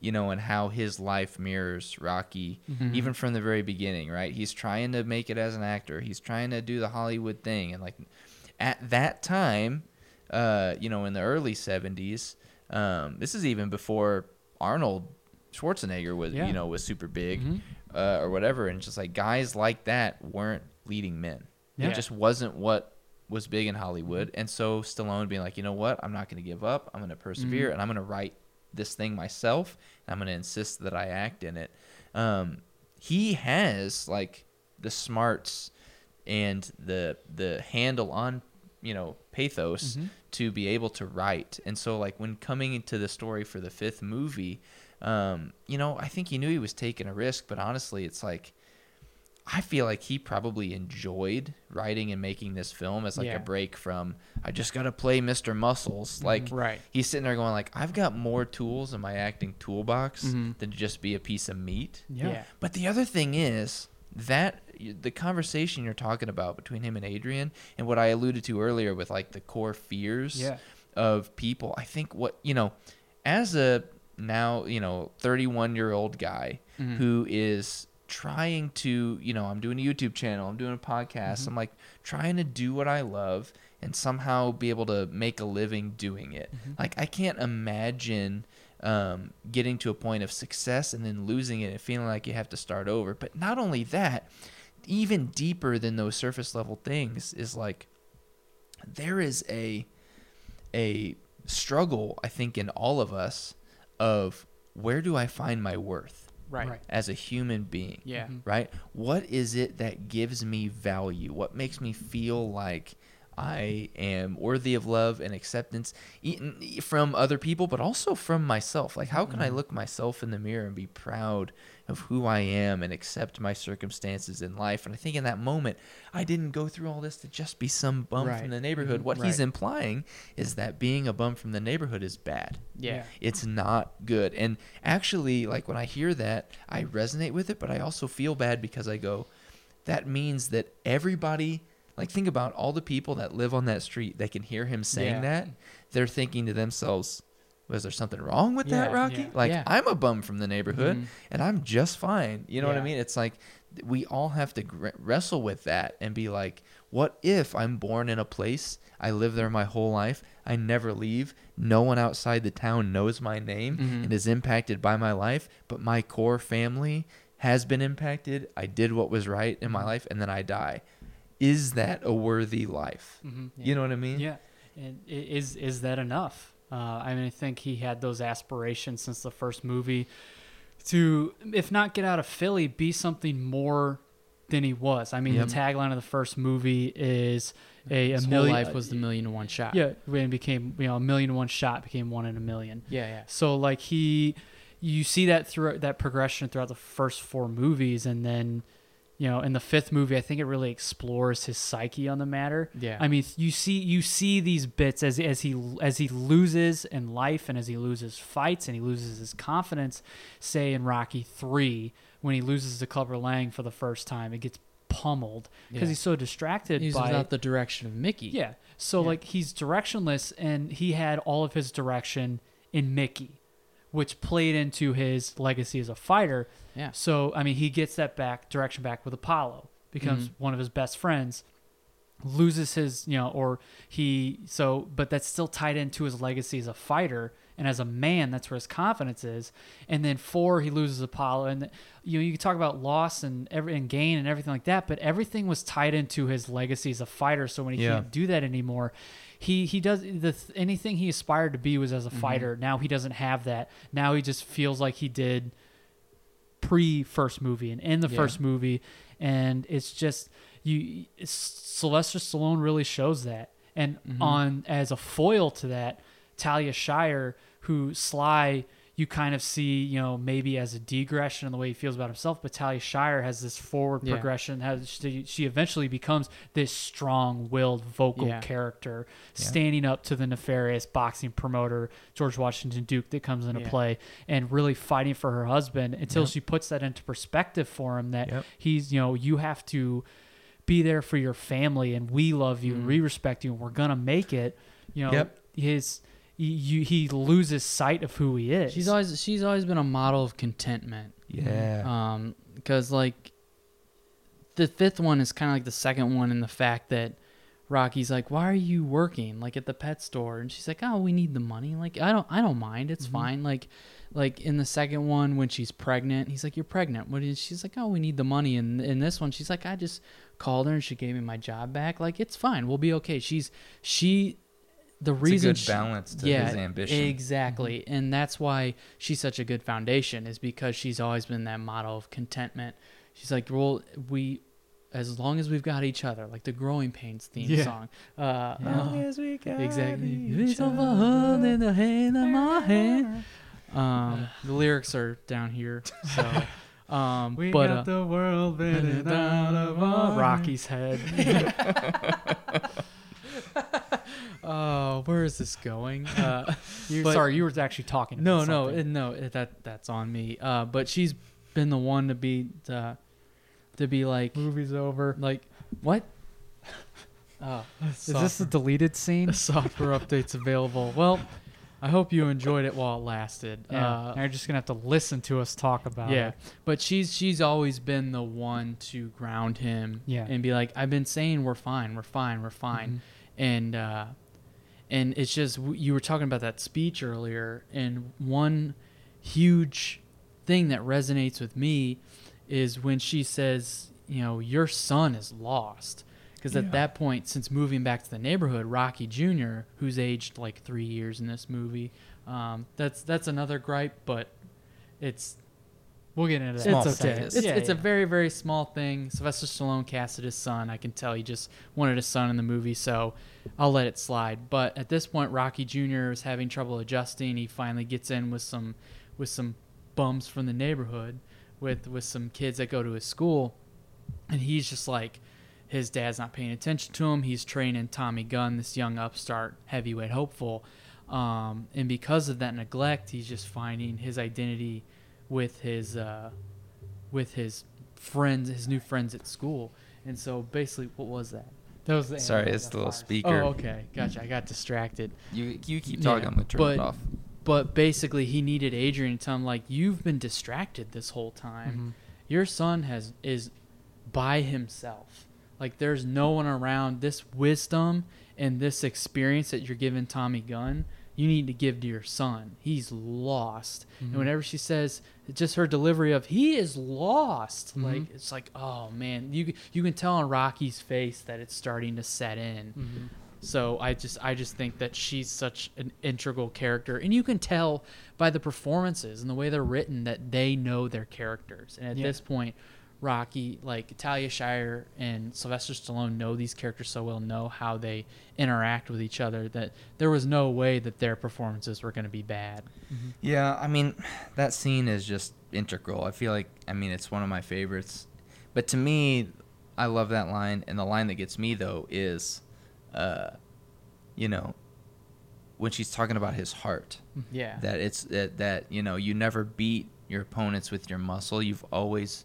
you know, and how his life mirrors Rocky, even from the very beginning. Right, he's trying to make it as an actor. He's trying to do the Hollywood thing, and like at that time, uh, you know, in the early '70s, um, this is even before Arnold Schwarzenegger was Yeah. you know was super big Mhm. uh, or whatever, and just like guys like that weren't leading men. Yeah. It just wasn't what was big in Hollywood, and so Stallone being like, you know what, I'm not going to give up. I'm going to persevere, and I'm going to write this thing myself. And I'm going to insist that I act in it. Um, he has like the smarts and the the handle on you know pathos to be able to write and so like when coming into the story for the fifth movie um you know i think he knew he was taking a risk but honestly it's like i feel like he probably enjoyed writing and making this film as like Yeah. a break from i just gotta play mr muscles like Right. he's sitting there going like i've got more tools in my acting toolbox Mhm. than to just be a piece of meat yeah, Yeah. but the other thing is that the conversation you're talking about between him and Adrian and what I alluded to earlier with like the core fears Yeah. of people. I think what, you know, as a now, you know, 31 year old guy Mhm. who is trying to, you know, I'm doing a YouTube channel, I'm doing a podcast, I'm like trying to do what I love and somehow be able to make a living doing it. Like I can't imagine um, getting to a point of success and then losing it and feeling like you have to start over. But not only that, even deeper than those surface level things is like there is a a struggle I think in all of us of where do I find my worth Right. Right. as a human being? Yeah. Mm-hmm. right? What is it that gives me value? What makes me feel like I am worthy of love and acceptance e- from other people, but also from myself? Like, how can I mm-hmm. look myself in the mirror and be proud of who I am and accept my circumstances in life? And I think in that moment, I didn't go through all this to just be some bum Right. from the neighborhood. Mm-hmm. What he's implying is that being a bum from the neighborhood is bad Yeah. it's not good and actually like when i hear that i resonate with it but i also feel bad because i go that means that everybody like think about all the people that live on that street that can hear him saying Yeah. that they're thinking to themselves was there something wrong with that rocky yeah. like Yeah. i'm a bum from the neighborhood Mhm. and i'm just fine you know what i mean it's like we all have to gr- wrestle with that and be like what if i'm born in a place i live there my whole life i never leave no one outside the town knows my name Mhm. and is impacted by my life but my core family has been impacted i did what was right in my Mm-hmm. life and then i die is that a worthy life Mhm. you know what i mean Yeah, and is is that enough? Uh, I mean, I think he had those aspirations since the first movie to, if not get out of Philly, be something more than he was. I mean, Yep. the tagline of the first movie is a, a His whole million life was the million to one shot. Yeah, when it became you know a million to one shot became one in a million. yeah, yeah. So like he, you see that through that progression throughout the first four movies, and then, you know, in the fifth movie, I think it really explores his psyche on the matter. Yeah. I mean, you see you see these bits as as he as he loses in life and as he loses fights and he loses his confidence. Say in Rocky three when he loses to Clubber Lang for the first time, it gets pummeled because Yeah. he's so distracted He's by without the direction of Mickey. yeah. So Yeah. like he's directionless and he had all of his direction in Mickey, which played into his legacy as a fighter. Yeah. So I mean he gets that back direction back with Apollo, becomes Mhm. one of his best friends, loses his, you know, or he so but that's still tied into his legacy as a fighter and as a man, that's where his confidence is. And then four, he loses Apollo, and you know you can talk about loss and every and gain and everything like that, but everything was tied into his legacy as a fighter. So when he Yeah. can't do that anymore, he he does the anything he aspired to be was as a mm-hmm. fighter. Now he doesn't have that. Now he just feels like he did pre first movie and in the Yeah. first movie, and it's just you. It's, Sylvester Stallone really shows that, and mm-hmm. on as a foil to that, Talia Shire, who Sly. You kind of see, you know, maybe as a digression in the way he feels about himself, but Talia Shire has this forward Yeah. progression. Has she, she eventually becomes this strong-willed, vocal Yeah. character, standing up to the nefarious boxing promoter George Washington Duke that comes into Yeah. play, and really fighting for her husband until she puts that into perspective for him that Yep. he's, you know, you have to be there for your family, and we love you, and mm. we respect you, and we're gonna make it. You know, Yep. his you, he loses sight of who he is. She's always she's always been a model of contentment. Yeah. Um, because like the fifth one is kind of like the second one in the fact that Rocky's like, "Why are you working like at the pet store?" And she's like, "Oh, we need the money. Like, I don't, I don't mind. It's fine." Like, like in the second one when she's pregnant, he's like, "You're pregnant." What is? She's like, "Oh, we need the money." And in this one, she's like, "I just called her and she gave me my job back. Like, it's fine. We'll be okay." She's she. The It's reason a good she- balance to yeah, his ambition. Exactly. And that's why she's such a good foundation is because she's always been that model of contentment. She's like, well, we, as long as we've got each other, like the Growing Pains theme Yeah. song. Uh, Long as we got exactly. each other. in the hand of my hand. Um, the lyrics are down here. So, um, we but, got uh, the world bending out of our Rocky's head. Oh, where is this going? Uh, you, But- sorry, you were actually talking. No, no, it- no. it- That that's on me. Uh, but she's been the one to be to, to be like movie's over. like what? Oh, Is this a deleted scene? software updates available? Well, I hope you enjoyed it while it lasted. Yeah, Uh, now you're just gonna have to listen to us talk about yeah, it. but she's she's always been the one to ground him. Yeah. and be like, I've been saying we're fine, we're fine, we're fine, Mm-hmm. And uh, and it's just you were talking about that speech earlier, and one huge thing that resonates with me is when she says, you know, your son is lost. Because at Yeah. that point, since moving back to the neighborhood, Rocky Jr., who's aged like three years in this movie, um, that's that's another gripe, but it's We'll get into that. Small it's okay. things. it's, Yeah, it's a very very small thing. Sylvester Stallone casted his son. I can tell he just wanted a son in the movie, so I'll let it slide. But at this point, Rocky Jr. is having trouble adjusting. He finally gets in with some with some bums from the neighborhood, with with some kids that go to his school, and he's just like. His dad's not paying attention to him. He's training Tommy Gunn, this young upstart heavyweight hopeful, um, and because of that neglect, he's just finding his identity with his uh, with his friends, his new friends at school. And so basically, what was that? That was the Sorry, it's of the little farce. speaker. Oh, okay, gotcha. I got distracted. You you keep talking. Yeah, I'm gonna turn but- it off. But basically, he needed Adrian to tell him like, "You've been distracted this whole time. Mm-hmm. Your son has is by himself. Like, there's no one around. This wisdom and this experience that you're giving Tommy Gunn, you need to give to your son. He's lost. Mm-hmm. And whenever she says, just her delivery of "he is lost," Mm-hmm. like it's like, oh man, you you can tell on Rocky's face that it's starting to set in. Mm-hmm. So I just I just think that she's such an integral character, and you can tell by the performances and the way they're written that they know their characters. And at Yeah. this point, Rocky, like Talia Shire and Sylvester Stallone know these characters so well, know how they interact with each other that there was no way that their performances were going to be bad. Yeah, I mean, that scene is just integral. I feel like, I mean, it's one of my favorites. But to me, I love that line. And the line that gets me, though, is, uh, you know, when she's talking about his heart. Yeah. That it's that, that, you know, you never beat your opponents with your muscle. You've always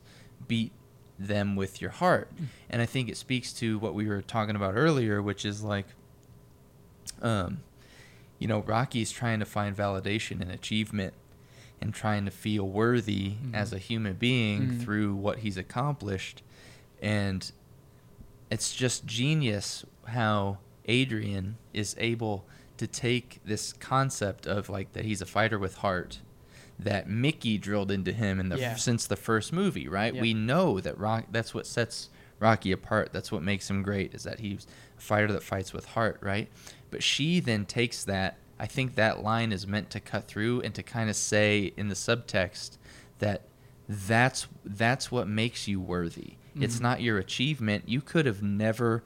beat them with your heart. And I think it speaks to what we were talking about earlier, which is like, um, you know, Rocky's trying to find validation and achievement and trying to feel worthy as a human being Mhm. through what he's accomplished. And it's just genius how Adrian is able to take this concept of like that he's a fighter with heart that Mickey drilled into him in the Yeah. since the first movie, right? Yeah. We know that Rock that's what sets Rocky apart. That's what makes him great is that he's a fighter that fights with heart, right? But she then takes that I think that line is meant to cut through and to kind of say in the subtext that that's that's what makes you worthy. It's Mhm. not your achievement. You could have never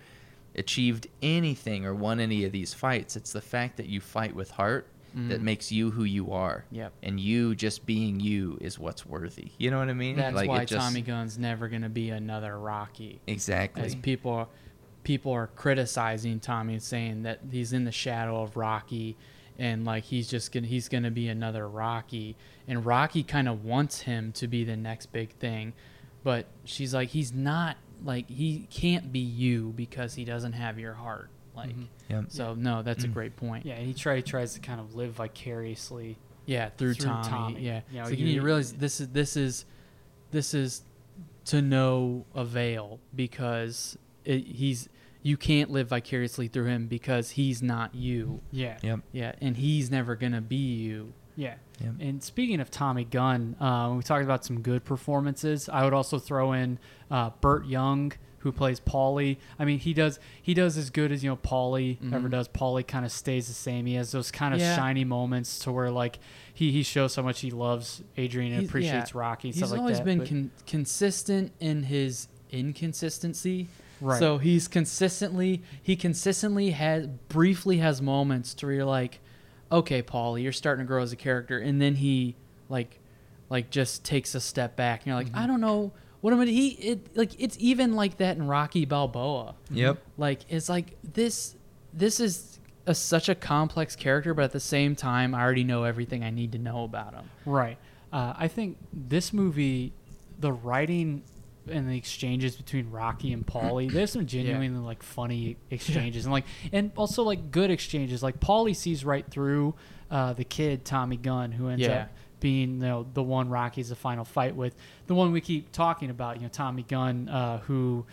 achieved anything or won any of these fights. It's the fact that you fight with heart that Mhm. makes you who you are. Yep. And you just being you is what's worthy. You know what I mean? That's Like, why just- Tommy Gunn's never going to be another Rocky. Exactly. As people people are criticizing Tommy and saying that he's in the shadow of Rocky and like he's just to he's to be another Rocky and Rocky kind of wants him to be the next big thing. But she's like he's not like he can't be you because he doesn't have your heart. Like Mhm. Yep. so no, that's a Mm. great point. Yeah, and he try, tries to kind of live vicariously. Yeah, through, Through Tommy. Tommy. Yeah. You know, so you, you- need to realize this is this is this is to no avail because it, he's you can't live vicariously through him because he's not you. Yeah. Yep. Yeah, and he's never gonna be you. Yeah. Yep. And speaking of Tommy Gunn, uh, when we talked about some good performances, I would also throw in uh, Burt Young, who plays Paulie. I mean, he does he does as good as you know Paulie ever Mhm. does. Paulie kind of stays the same. He has those kind of Yeah. shiny moments to where like he he shows how much he loves Adrian and He's- appreciates yeah. Rocky and He's stuff like always that. been con- consistent in his inconsistency. Right. So he's consistently he consistently has briefly has moments to where you're like, okay, Paul, you're starting to grow as a character, and then he like like just takes a step back, and you're like, I don't know what am I. He it like it's even like that in Rocky Balboa. Yep. Like it's like this this is a, such a complex character, but at the same time, I already know everything I need to know about him. Right. Uh, I think this movie, the writing and the exchanges between Rocky and Paulie, there's some genuinely like funny exchanges and like and also like good exchanges. Like Paulie sees right through uh, the kid Tommy Gunn, who ends Yeah. up being you know the one Rocky's the final fight with, the one we keep talking about. You know Tommy Gunn, uh, who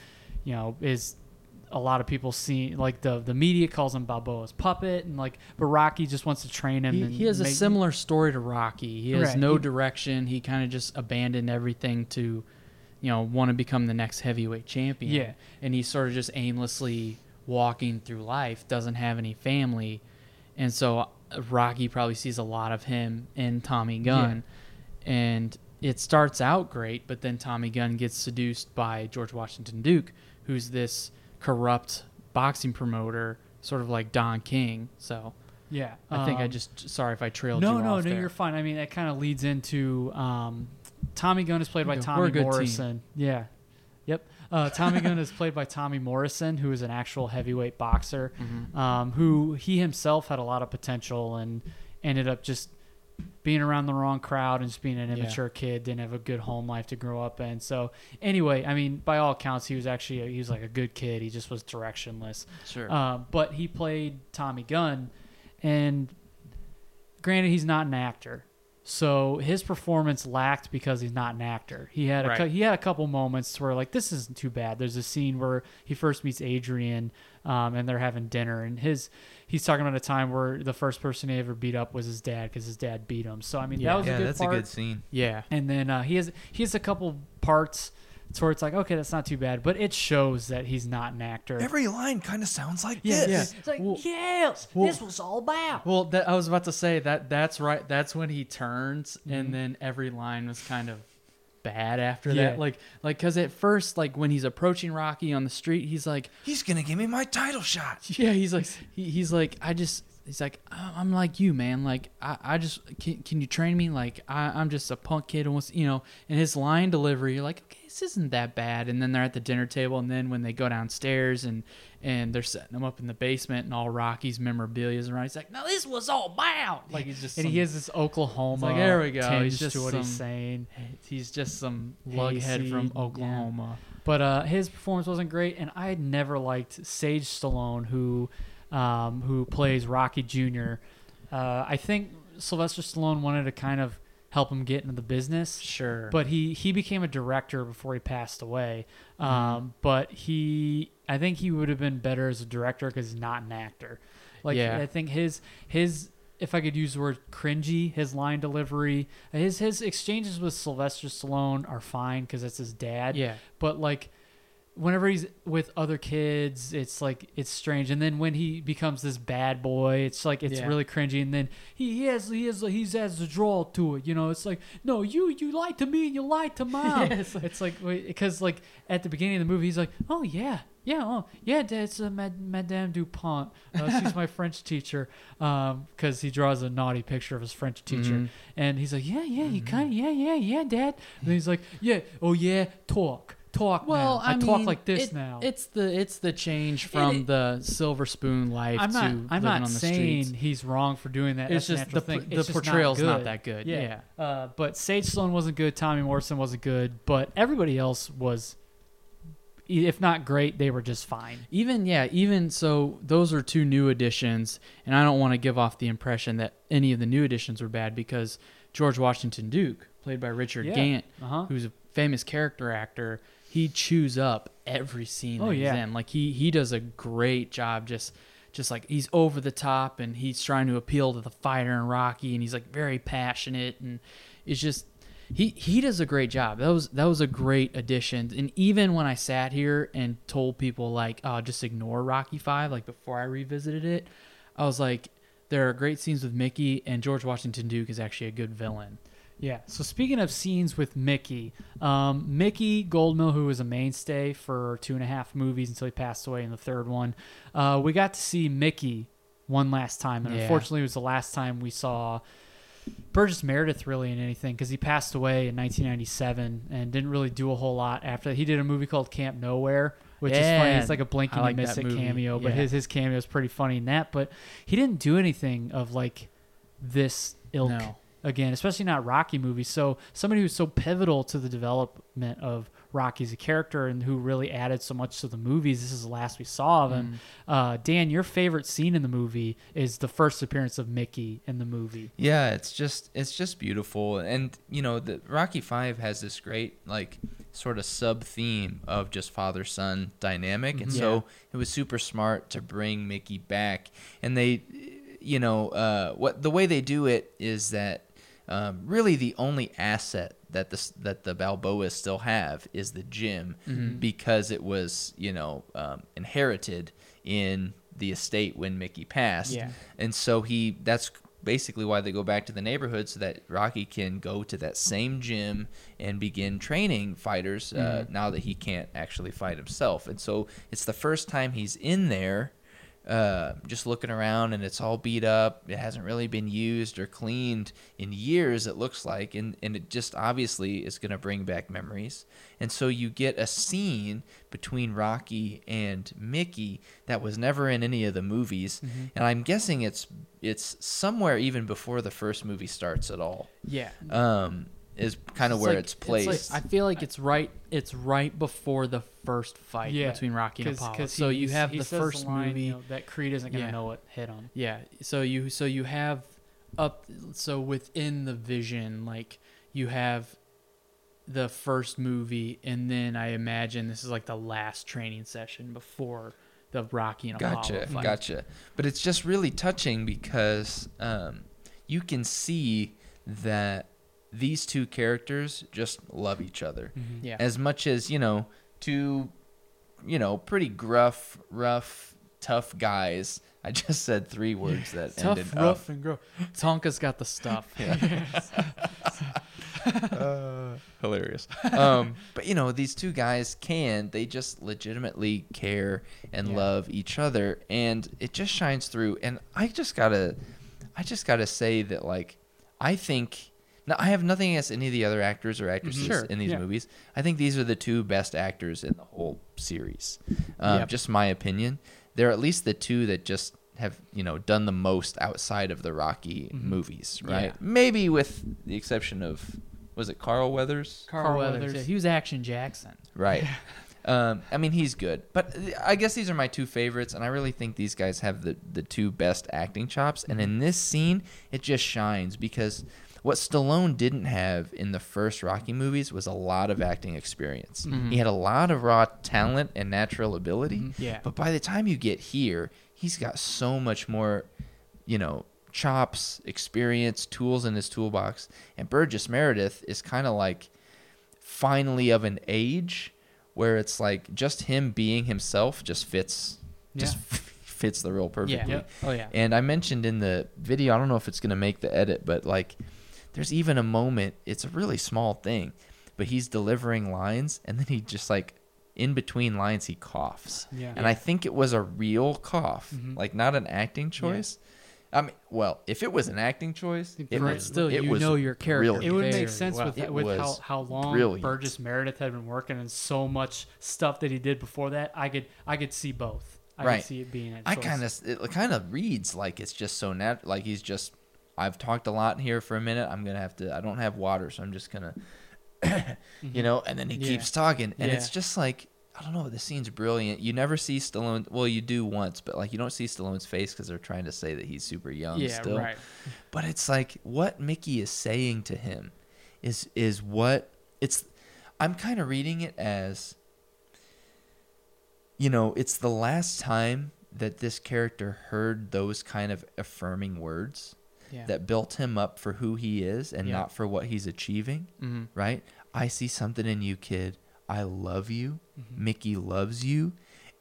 you know is a lot of people see like the the media calls him Balboa's puppet and like but Rocky just wants to train him He, and he has a make- similar story to Rocky. He has Right. no He- direction. He kind of just abandoned everything to, you know, want to become the next heavyweight champion. Yeah. And he's sort of just aimlessly walking through life, doesn't have any family. And so Rocky probably sees a lot of him in Tommy Gunn. And it starts out great, but then Tommy Gunn gets seduced by George Washington Duke, who's this corrupt boxing promoter, sort of like Don King. So yeah I think I um, just sorry if I trailed no, you no, no. there. You're fine. I mean, that kind of leads into um, Tommy Gunn is played by Tommy good team. Morrison. Yeah. Uh, Tommy Gunn is played by Tommy Morrison, who is an actual heavyweight boxer, Mm-hmm. um, who he himself had a lot of potential and ended up just being around the wrong crowd and just being an Yeah. immature kid, didn't have a good home life to grow up in. So anyway, I mean, by all accounts, he was actually a, he was like a good kid. He just was directionless. Sure. Uh, but he played Tommy Gunn, and granted, he's not an actor, so his performance lacked because he's not an actor. He had a Right. he had a couple moments where like this isn't too bad. There's a scene where he first meets Adrian, um, and they're having dinner, and his he's talking about a time where the first person he ever beat up was his dad because his dad beat him. So I mean Yeah. that was Yeah, a good that's part. a good scene. yeah. And then uh, he has he has a couple parts to where it's like okay that's not too bad, but it shows that he's not an actor. Every line kind of sounds like yeah, this. Yeah. It's like Well- yes, well- this was all about. Well, that, I was about to say that that's right. That's when he turns, Mm-hmm. and then every line was kind of bad after Yeah. that. Like like because at first like when he's approaching Rocky on the street, he's like He's gonna give me my title shot. yeah he's like he, he's like I just. He's like, "I- I'm like you, man. Like, I, I just can, can you train me? Like, I, I'm just a punk kid, and wants, you know. And his line delivery, you're like, okay, this isn't that bad. And then they're at the dinner table, and then when they go downstairs and and they're setting them up in the basement, and all Rocky's memorabilia is around, he's like, no, this was all bound. Like he's just and some- he has this Oklahoma. Like, there we go. He's just what he's some- saying. he's just some lughead from Hayseed, yeah. Oklahoma. But uh, his performance wasn't great, and I had never liked Sage Stallone, who um, who plays Rocky Jr. Uh, I think Sylvester Stallone wanted to kind of help him get into the business, Sure, but he he became a director before he passed away. Um, Mm-hmm. But he, I think he would have been better as a director because he's not an actor. Like Yeah. I think his his if I could use the word cringy, his line delivery, his his exchanges with Sylvester Stallone are fine because it's his dad yeah, but like whenever he's with other kids it's like it's strange. And then when he becomes this bad boy it's like it's Yeah. really cringy. And then he, he has he has he has a draw to it you know? It's like no you you lied to me and you lied to mom. Yeah, it's like because like at the beginning of the movie he's like oh yeah yeah oh yeah that's uh, Mad- madame dupont. Uh, she's my french teacher. Because he draws a naughty picture of his french teacher. Mhm. and he's like yeah yeah you kind of yeah yeah yeah dad. And he's like yeah oh yeah talk talk Well, now. I, I, talk like this it- now It's the it's the change from it- the silver spoon life I'm to not. I'm living not on the saying streets. he's wrong for doing that. It's That's just the thing. the portrayal's not, not that good. Yeah. Yeah. Uh, but Sage Stallone wasn't good. Tommy Morrison wasn't good. But everybody else was, if not great, they were just fine. Even yeah, even so, those are two new additions, and I don't want to give off the impression that any of the new additions were bad because George Washington Duke, played by Richard Yeah. Gant, Uh huh. who's a famous character actor, he chews up every scene Oh, that yeah. in. Like he he does a great job just just like he's over the top and he's trying to appeal to the fighter and Rocky and he's like very passionate and it's just he he does a great job. That was that was a great addition. And even when I sat here and told people like, oh, just ignore Rocky Five, like before I revisited it, I was like, there are great scenes with Mickey and George Washington Duke is actually a good villain. Yeah. So speaking of scenes with Mickey, um, Mickey Goldmill, who was a mainstay for two and a half movies until he passed away in the third one, uh, we got to see Mickey one last time, and Yeah. unfortunately, it was the last time we saw Burgess Meredith really in anything because he passed away in 1997 and didn't really do a whole lot after. that. He did a movie called Camp Nowhere. Which is funny. It's like a blink and like you miss it movie. cameo, but Yeah. his his cameo is pretty funny in that. But he didn't do anything of like this ilk No. Again, especially not Rocky movies. So somebody who's so pivotal to the development of Rocky as a character and who really added so much to the movies. This is the last we saw of him. Uh, Dan, your favorite scene in the movie is the first appearance of Mickey in the movie. Yeah, it's just it's just beautiful, and you know the Rocky Five has this great like sort of sub theme of just father son dynamic, and so it was super smart to bring Mickey back, and they, you know, uh, what the way they do it is that um, really the only asset that the that the Balboas still have is the gym because it was you know um, inherited in the estate when Mickey passed. Yeah. And so he that's basically why they go back to the neighborhood so that Rocky can go to that same gym and begin training fighters uh, now that he can't actually fight himself. And so it's the first time he's in there uh, just looking around and it's all beat up. It hasn't really been used or cleaned in years, it looks like. And, and it just obviously is going to bring back memories. And so you get a scene between Rocky and Mickey that was never in any of the movies. And I'm guessing it's it's somewhere even before the first movie starts at all. Yeah. Um, is kind of where like- it's like- placed. I feel like it's right. It's right before the first fight Yeah, between Rocky and Apollo. Because so you have the says first line, movie. you know, that Creed isn't going to Yeah. know what hit him. Yeah. So you so you have up so within the vision like you have the first movie and then I imagine this is like the last training session before the Rocky and Apollo Gotcha, fight. gotcha. But it's just really touching because um, you can see that these two characters just love each other Yeah. as much as you know two, you know, pretty gruff, rough, tough guys. I just said three words that Tough, ended rough, up. and gruff. Tonka's got the stuff. hilarious. Um, but you know, these two guys can they just legitimately care and Yeah. love each other, and it just shines through. And I just gotta, I just gotta say that like, I think. Now, I have nothing against any of the other actors or actresses Sure, in these yeah. movies. I think these are the two best actors in the whole series. Um, Yep. Just my opinion. They're at least the two that just have you know done the most outside of the Rocky movies, right? Yeah. Maybe with the exception of was it Carl Weathers? Carl Weathers. Weathers. yeah, he was Action Jackson. Right. Um, I mean, he's good, but I guess these are my two favorites, and I really think these guys have the the two best acting chops. And in this scene, it just shines because what Stallone didn't have in the first Rocky movies was a lot of acting experience. Mm-hmm. He had a lot of raw talent and natural ability. Mm-hmm. Yeah. But by the time you get here, he's got so much more, you know, chops, experience, tools in his toolbox. And Burgess Meredith is kind of like finally of an age where it's like just him being himself just fits just fits the role perfectly. Yep. Oh yeah. And I mentioned in the video, I don't know if it's going to make the edit, but like there's even a moment, it's a really small thing, but he's delivering lines and then he just like in between lines he coughs. Yeah. And I think it was a real cough, Mhm. like not an acting choice. Yeah. I mean, well, if it was an acting choice, it Correct. was Still, it you was know your character. brilliant. It would make sense well. with with how, how long brilliant. Burgess Meredith had been working and so much stuff that he did before that. I could I could see both. I Right. could see it being. A I choice. kind of it kind of reads like it's just so natural, like he's just I've talked a lot here for a minute. I'm gonna have to. I don't have water, so I'm just gonna, mm-hmm. you know. And then he Yeah. keeps talking, and it's just like I don't know. The scene's brilliant. You never see Stallone. Well, you do once, but like you don't see Stallone's face because they're trying to say that he's super young Yeah. still. Right. But it's like what Mickey is saying to him is is what it's. I'm kind of reading it as. You know, it's the last time that this character heard those kind of affirming words Yeah. that built him up for who he is and Yeah. not for what he's achieving, hmm right? I see something in you, kid. I love you. Mm-hmm. Mickey loves you.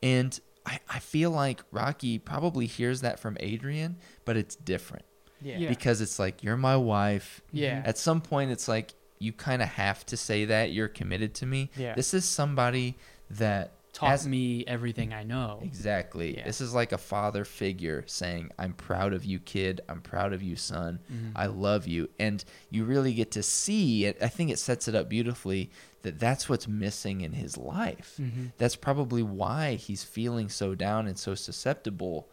And I, I feel like Rocky probably hears that from Adrian, but it's different yeah. Yeah. because it's like, you're my wife. Yeah. At some point, it's like, you kind of have to say that. You're committed to me. Yeah. This is somebody that Taught has- me everything I know. Exactly. Yeah. This is like a father figure saying, I'm proud of you, kid. I'm proud of you, son. Mhm. I love you. And you really get to see it. I think it sets it up beautifully that that's what's missing in his life. Mhm. That's probably why he's feeling so down and so susceptible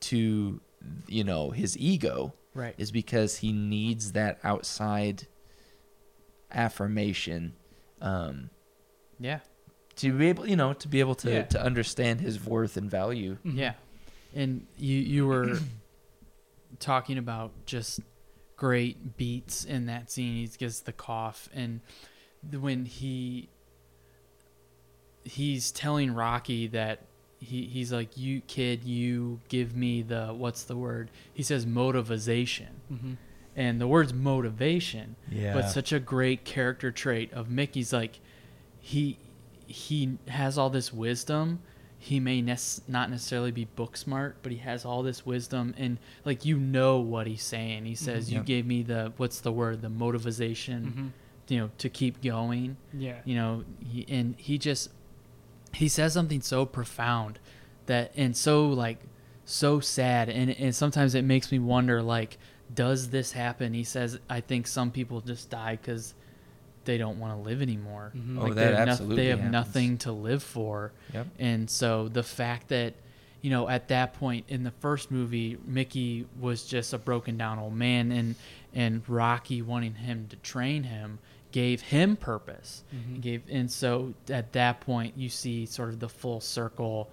to, you know, his ego Right. is because he needs that outside affirmation um, Yeah. To be able, you know, to be able to, Yeah. to understand his worth and value. Mhm. Yeah. And you you were talking about just great beats in that scene. He gets the cough and when he he's telling Rocky that he, he's like, You kid, you give me the what's the word? He says motivation. Mhm. And the word's motivation. Yeah. But such a great character trait of Mickey's like he he has all this wisdom. He may nec- not necessarily be book smart, but he has all this wisdom and like you know what he's saying. He says, "You Yep. gave me the what's the word? The motivation, Mhm. you know, to keep going." Yeah. You know, he, and he just he says something so profound that and so like so sad and and sometimes it makes me wonder like does this happen? He says, "I think some people just die cuz they don't want to live anymore." Mhm. Oh, Like that they have, noth- absolutely they have happens. nothing to live for. Yep. And so the fact that, you know, at that point in the first movie, Mickey was just a broken down old man, and and Rocky wanting him to train him gave him purpose. Mhm. Gave and so at that point you see sort of the full circle,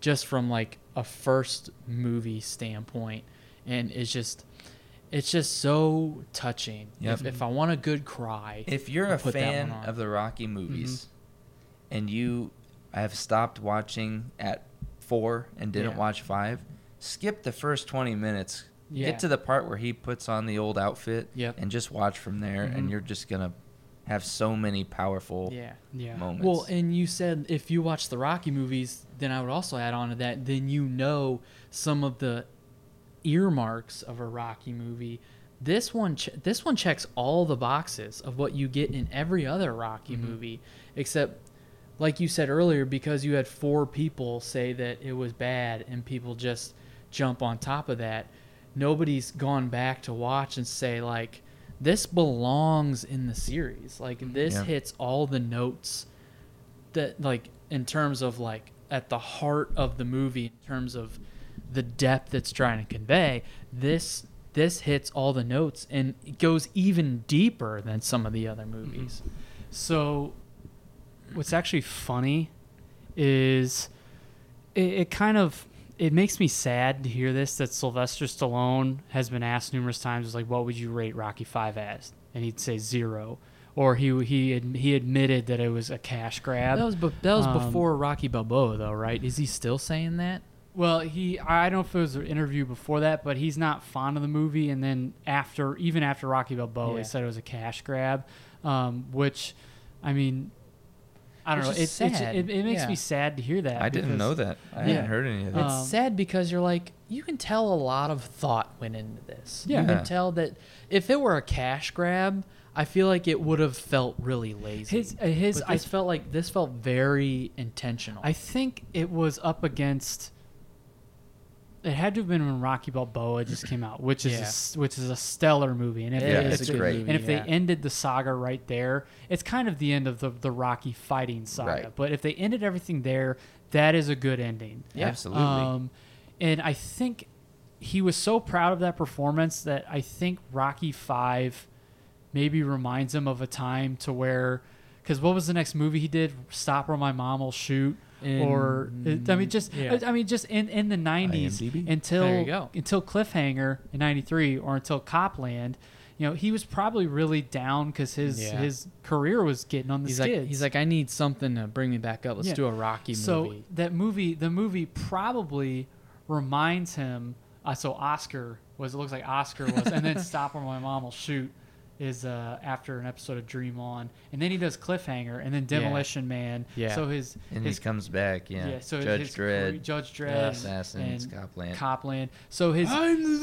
just from like a first movie standpoint, and it's just. It's just so touching. Yep. If, if I want a good cry, If you're I'll a put fan of the Rocky movies and you have stopped watching at four and didn't Yeah. watch five, skip the first 20 minutes. Yeah. Get to the part where he puts on the old outfit Yep. and just watch from there, and Mhm. you're just going to have so many powerful yeah. Yeah. moments. Well, and you said if you watch the Rocky movies, then I would also add on to that. Then you know some of the earmarks of a Rocky movie this one ch- this one checks all the boxes of what you get in every other Rocky Mm-hmm. movie except like you said earlier because you had four people say that it was bad and people just jump on top of that nobody's gone back to watch and say like this belongs in the series like this Yeah. hits all the notes that like in terms of like at the heart of the movie in terms of the depth it's trying to convey this this hits all the notes and it goes even deeper than some of the other movies. So, what's actually funny is it, it kind of it makes me sad to hear this that Sylvester Stallone has been asked numerous times, like, "What would you rate Rocky Five as?" And he'd say zero, or he he he admitted that it was a cash grab. that was be- that was Um, before Rocky Balboa though right? Is he still saying that Well, he I don't know if it was an interview before that, but he's not fond of the movie. And then after, even after Rocky Balboa, Yeah. he said it was a cash grab, um, which, I mean, I don't Which know. is It, it, sad. it, it makes Yeah. me sad to hear that. I didn't because- know that. I Yeah. hadn't heard any of that. Um, it's sad because you're like you can tell a lot of thought went into this Yeah. you can tell that if it were a cash grab I feel like it would have felt really lazy. His- uh, his- But this I- felt like this felt very intentional. I think it was up against. It had to have been when Rocky Balboa just came out, which is a Yeah. s which is a stellar movie, and if It Yeah, they- is if a they- great and if movie, they ended the saga right there, it's kind of the end of the the Rocky fighting saga. Right. But if they ended everything there, that is a good ending. Yeah, absolutely. Um, and I think he was so proud of that performance that I think Rocky Five maybe reminds him of a time to where, because what was the next movie he did? Stop or My Mom Will Shoot. Or I mean, just yeah. I mean, just in, in the '90s IMDb? until There you go. until Cliffhanger in '93 or until Copland, you know, he was probably really down because his Yeah. his career was getting on the he's skids. like he's like I need something to bring me back up. Let's Yeah. do a Rocky movie. so movie. that movie, the movie probably reminds him. Uh, so Oscar was it looks like Oscar was, and then Stop or My Mom Will Shoot is uh, after an episode of Dream On, and then he does Cliffhanger, and then Demolition Man. Yeah. So his and his he comes back. Yeah. yeah, so Judge his Dredd. career- Judge Dredd, Yeah, Assassins, and Copland. Copland. So his, his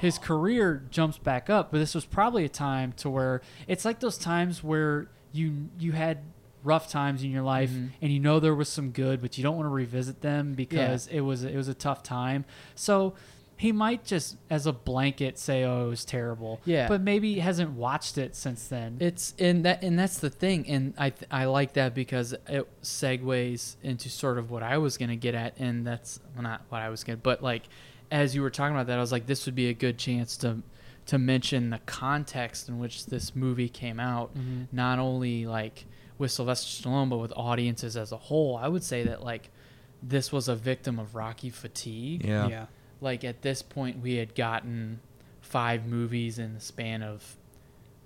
his career jumps back up, but this was probably a time to where it's like those times where you you had rough times in your life Mhm. and you know there was some good, but you don't want to revisit them because it was it was a tough time. So he might just as a blanket say, "Oh, it was terrible." Yeah. but maybe he hasn't watched it since then. It's and that and that's the thing, and I th- I like that because it segues into sort of what I was gonna get at, and that's well, not what I was gonna, but like as you were talking about that, I was like, this would be a good chance to to mention the context in which this movie came out, Mhm. not only like with Sylvester Stallone, but with audiences as a whole. I would say that like this was a victim of Rocky fatigue Yeah. yeah. Like at this point we had gotten five movies in the span of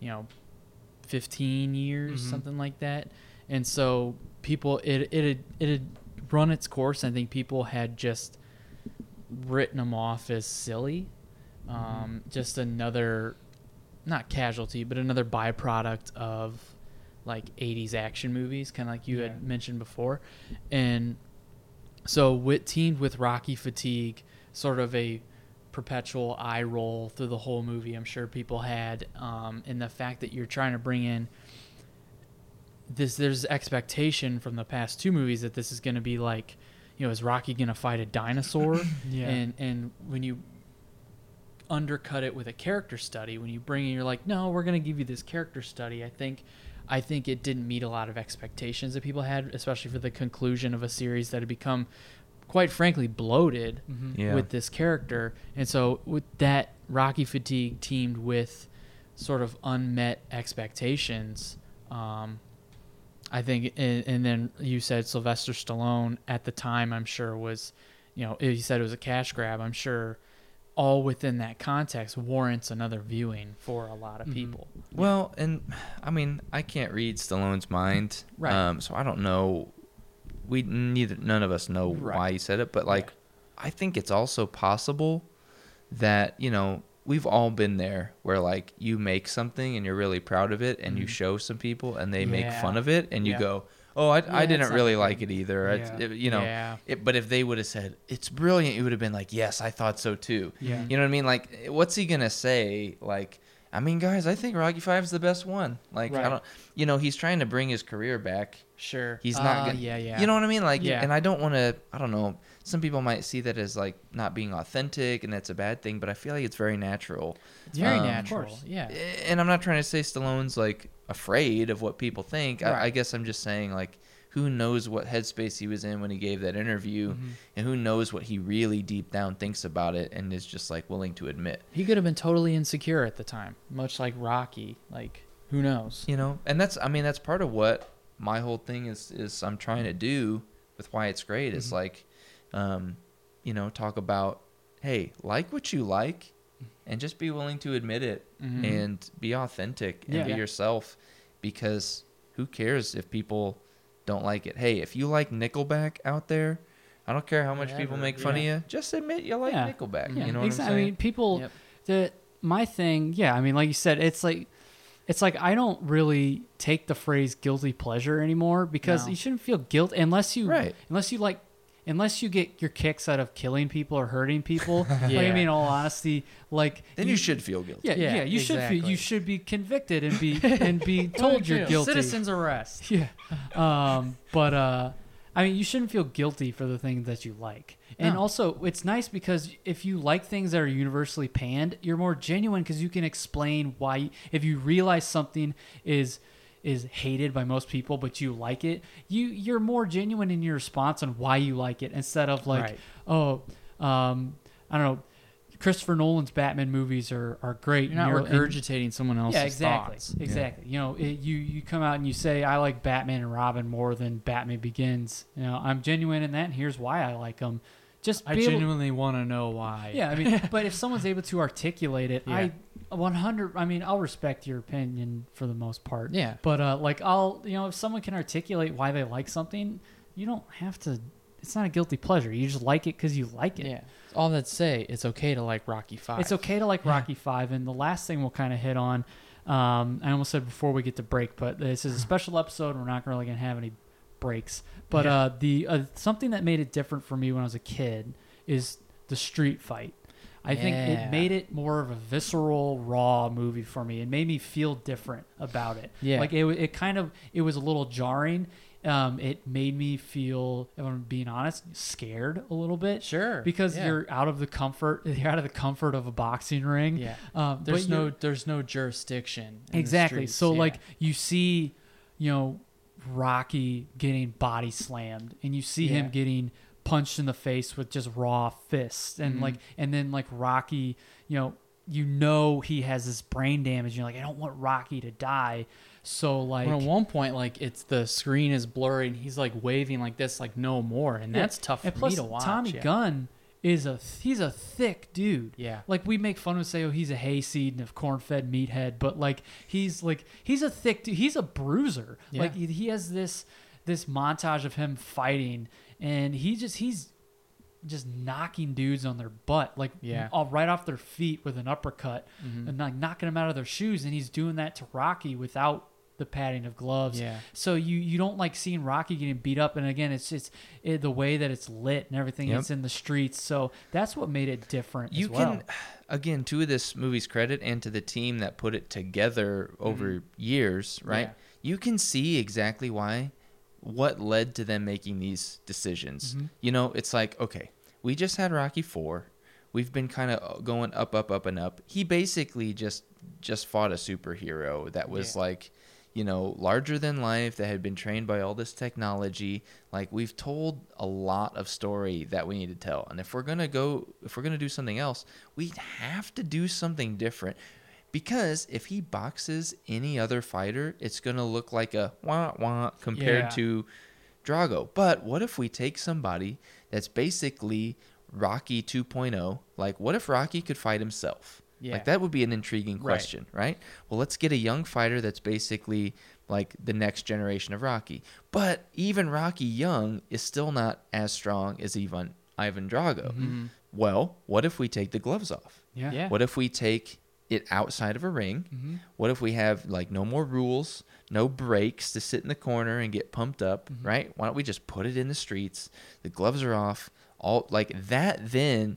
you know 15 years Mhm. something like that. And so people it it had, it had run its course. I think people had just written them off as silly. Um, just another not casualty but another byproduct of like 80s action movies kind of like you Yeah. had mentioned before. And so with teamed with Rocky fatigue, sort of a perpetual eye roll through the whole movie. I'm sure people had, um, and the fact that you're trying to bring in this, there's expectation from the past two movies that this is going to be like, you know, is Rocky going to fight a dinosaur? Yeah. And and when you undercut it with a character study, when you bring in, you're like, no, we're going to give you this character study. I think, I think it didn't meet a lot of expectations that people had, especially for the conclusion of a series that had become, quite frankly, bloated Mhm. Yeah. with this character. And so with that Rocky fatigue teamed with sort of unmet expectations, um, I think, and, and then you said Sylvester Stallone at the time, I'm sure was, you know, you said it was a cash grab. I'm sure all within that context warrants another viewing for a lot of Mhm. people. Well, and I mean, I can't read Stallone's mind, Right. Um, so I don't know. We neither none of us know Right. why he said it, but like, I think it's also possible that you know we've all been there where like you make something and you're really proud of it, and you Mhm. show some people and they make fun of it, and you Yeah. go, "Oh, I, Yeah, I didn't really good. like it either." Yeah. it- you know, Yeah. it, but if they would have said it's brilliant, you would have been like, "Yes, I thought so too." Yeah. You know what I mean? Like, what's he gonna say? Like, I mean, guys, I think Rocky Five's the best one. Like, I don't, you know, he's trying to bring his career back. Sure. He's not. Uh, gonna, yeah, yeah. You know what I mean? Like, Yeah. and I don't want to. I don't know. Some people might see that as like not being authentic, and that's a bad thing. But I feel like it's very natural. It's very Um, natural. Yeah. And I'm not trying to say Stallone's like afraid of what people think. I, I guess I'm just saying like, who knows what headspace he was in when he gave that interview, and who knows what he really deep down thinks about it, and is just like willing to admit. He could have been totally insecure at the time, much like Rocky. Like, who knows? you know and that's i mean that's part of what my whole thing is is i'm trying to do with why it's great is like um you know talk about hey like what you like and just be willing to admit it Mhm. and be authentic and Yeah. be yourself because who cares if people don't like it hey if you like nickelback out there i don't care how much people Whatever, make fun yeah. of you just admit you like Yeah. nickelback Yeah, you know what exactly. i'm I mean, people. Yep. The my thing, yeah. I mean, like you said, it's like, it's like I don't really take the phrase guilty pleasure anymore because No. you shouldn't feel guilt unless you, Right. Unless you like, unless you get your kicks out of killing people or hurting people. Like I mean, in all honesty, like then you, should feel guilty Yeah, yeah, Yeah, you should feel, you should be convicted and be and be told you're guilty. Citizens arrest. Yeah. Um, but uh, I mean, you shouldn't feel guilty for the things that you like. And No. also, it's nice because if you like things that are universally panned, you're more genuine because you can explain why. If you realize something is is hated by most people, but you like it, you you're more genuine in your response on why you like it instead of like, Right. oh, um, I don't know. Christopher Nolan's Batman movies are, are great. You're not and and- regurgitating someone else's yeah, exactly, thoughts. exactly. You know, it, you you come out and you say I like Batman and Robin more than Batman Begins. You know, I'm genuine in that, and here's why I like them. Just I genuinely want to know why. yeah. I mean, but if someone's able to articulate it, Yeah. I 100. I mean, I'll respect your opinion for the most part. Yeah. But uh, like I'll, you know, if someone can articulate why they like something, you don't have to. It's not a guilty pleasure. You just like it because you like it. Yeah. All that say, it's okay to like Rocky Five. It's okay to like Rocky Five, and the last thing we'll kind of hit on. Um, I almost said before we get to break, but this is a special episode. We're not really gonna have any breaks. But Yeah. uh, the uh, something that made it different for me when I was a kid is the street fight. I think it made it more of a visceral, raw movie for me. It made me feel different about it. Yeah. like it, it kind of it was a little jarring. Um, it made me feel, if I'm being honest, scared a little bit Sure. because yeah. you're out of the comfort you're out of the comfort of a boxing ring Yeah. um, There's no there's no jurisdiction. in the exactly streets, so yeah. like you see you know rocky getting body slammed and you see him getting punched in the face with just raw fists and Mhm. like and then like rocky you know you know he has this brain damage you're like i don't want rocky to die so like When at one point, like it's the screen is blurry and he's like waving like this, like no more, and Yeah, that's tough for and plus me to watch. tommy yeah. gunn is a he's a thick dude Yeah. like we make fun of him say oh he's a hayseed and a corn-fed meathead but like he's like he's a thick dude he's a bruiser Yeah. like he, he has this this montage of him fighting and he just he's just knocking dudes on their butt like Yeah. all right off their feet with an uppercut Mhm. and like knocking them out of their shoes and he's doing that to rocky without the padding of gloves Yeah. so you you don't like seeing rocky getting beat up and again it's it's it, the way that it's lit and everything Yep. it's in the streets so that's what made it different you as well. can again to this movie's credit and to the team that put it together over years right Yeah. you can see exactly why what led to them making these decisions Mhm. you know it's like okay we just had rocky 4 we've been kind of going up up up and up he basically just just fought a superhero that was Yeah. like you know larger than life that had been trained by all this technology like we've told a lot of story that we need to tell and if we're going to go if we're going to do something else we have to do something different because if he boxes any other fighter it's going to look like a wah wah compared Yeah. to Drago. But what if we take somebody that's basically Rocky 2.0? Like, what if Rocky could fight himself? Yeah. Like, that would be an intriguing question, right? Well, let's get a young fighter that's basically like the next generation of Rocky. But even Rocky Young is still not as strong as Ivan, Ivan Drago. Mhm. Well, what if we take the gloves off? yeah Yeah. What if we take it outside of a ring? Mhm. What if we have like no more rules, no breaks to sit in the corner and get pumped up, Mm-hmm. right? Why don't we just put it in the streets? The gloves are off. All like that then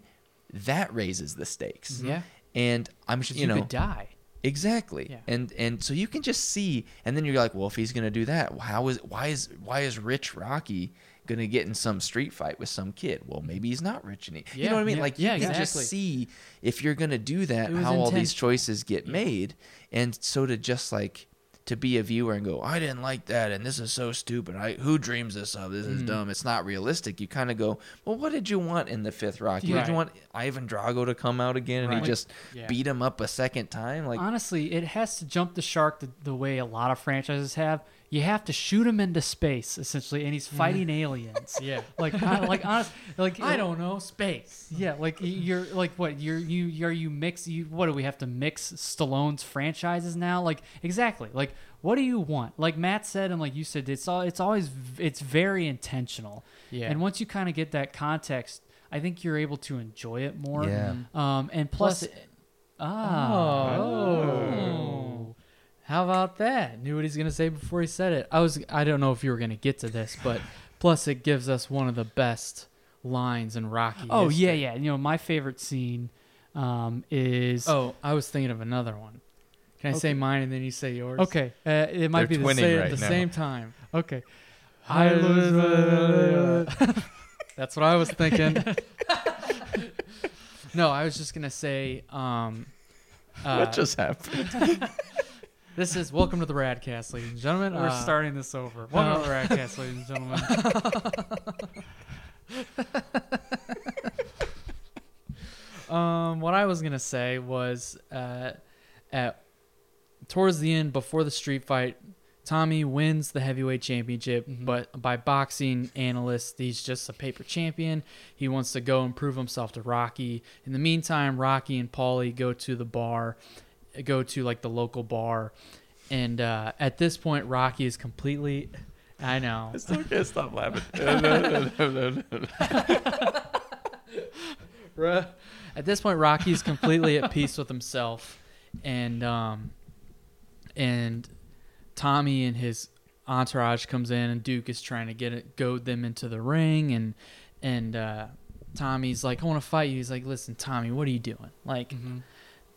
that raises the stakes. Yeah. And I'm Because you you, know could die Exactly. Yeah. And and so you can just see and then you're like, well, if he's going to do that, how is why is why is rich Rocky going to get in some street fight with some kid? Well, maybe he's not rich and he, you know what I mean? yeah, like you yeah, can exactly. just see if you're going to do that how all these choices get made. And so to just like to be a viewer and go, I didn't like that, and this is so stupid. I who dreams this of? This is mm-hmm. dumb. It's not realistic. You kind of go, well, what did you want in the fifth Rocky? Did you want Ivan Drago to come out again and Right. he just Yeah. beat him up a second time? Like, Honestly, it has to jump the shark the, the way a lot of franchises have. You have to shoot him into space, essentially, and he's fighting aliens. Yeah. Like, I, like honest, like I don't know space. Yeah, like you're like what you're you are you mix you what do we have to mix Stallone's franchises now? Like exactly. Like what do you want? Like Matt said and like you said it's all it's always it's very intentional. Yeah. And once you kind of get that context, I think you're able to enjoy it more. Yeah. Um and plus, Plus, ah Oh. How about that? Knew what he's gonna say before he said it. I was I don't know if you were gonna get to this, but plus it gives us one of the best lines in Rocky. Oh yeah, history. yeah. You know, my favorite scene um is Oh, I was thinking of another one. Can I say mine and then you say yours? Okay. Uh, it might They're be the twinning same At right the now. same time. Okay. I lose. That's what I was thinking. no, I was just gonna say. Um, uh, what just happened? this is welcome to the Radkast, ladies and gentlemen. We're Uh, starting this over. Welcome to uh, the Radkast, ladies and gentlemen. Um, what I was gonna say was, uh, at towards the end, before the street fight, Tommy wins the heavyweight championship, Mhm. but by boxing analysts, he's just a paper champion. He wants to go and prove himself to Rocky. In the meantime, Rocky and Paulie go to the bar, go to like the local bar, and uh, at this point, Rocky is completely. I know. I still can't stop laughing. At this point, Rocky's completely at peace with himself, and um, and Tommy and his entourage comes in, and Duke is trying to get it, goad them into the ring, and and uh, Tommy's like, "I want to fight you." He's like, "Listen, Tommy, what are you doing? Like,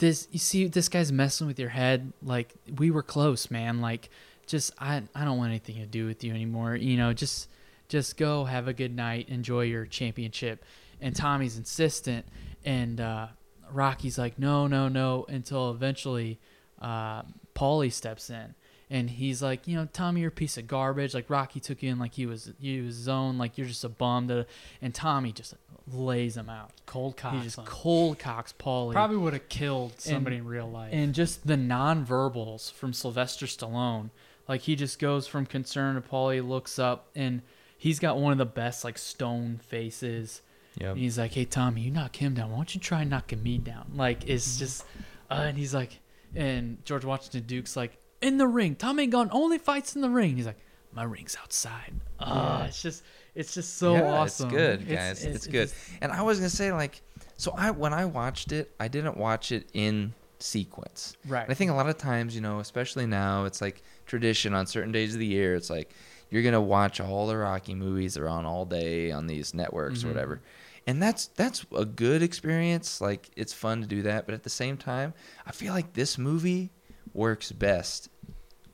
this you see this guy's messing with your head like we were close man like just i i don't want anything to do with you anymore you know just just go have a good night enjoy your championship. And tommy's insistent and uh rocky's like no no no until eventually uh paulie steps in. And he's like you know tommy you're a piece of garbage. Like rocky took you in like he was you was his like you're just a bum. And tommy just lays him out Cold cock. he just cold cocks paulie Probably would have killed somebody in real life. and just the non-verbals from Sylvester Stallone. Like he just goes from concern to Paulie, looks up, and he's got one of the best like stone faces. Yep. And he's like, "Hey Tommy, you knock him down. Why don't you try knocking me down?" Like it's just, uh, and he's like, and George Washington Duke's like, "In the ring, Tommy Gunn only fights in the ring." He's like, "My ring's outside." Ah, it's just, it's just so yeah, awesome. It's good, guys. It's, it's- good. it's- and I was gonna say like, so I when I watched it, I didn't watch it in sequence. Right. I think a lot of times, you know, especially now, it's like tradition on certain days of the year. It's like you're gonna watch all the Rocky movies. They're on all day on these networks Mhm. or whatever. And that's that's a good experience. Like it's fun to do that, but at the same time, I feel like this movie works best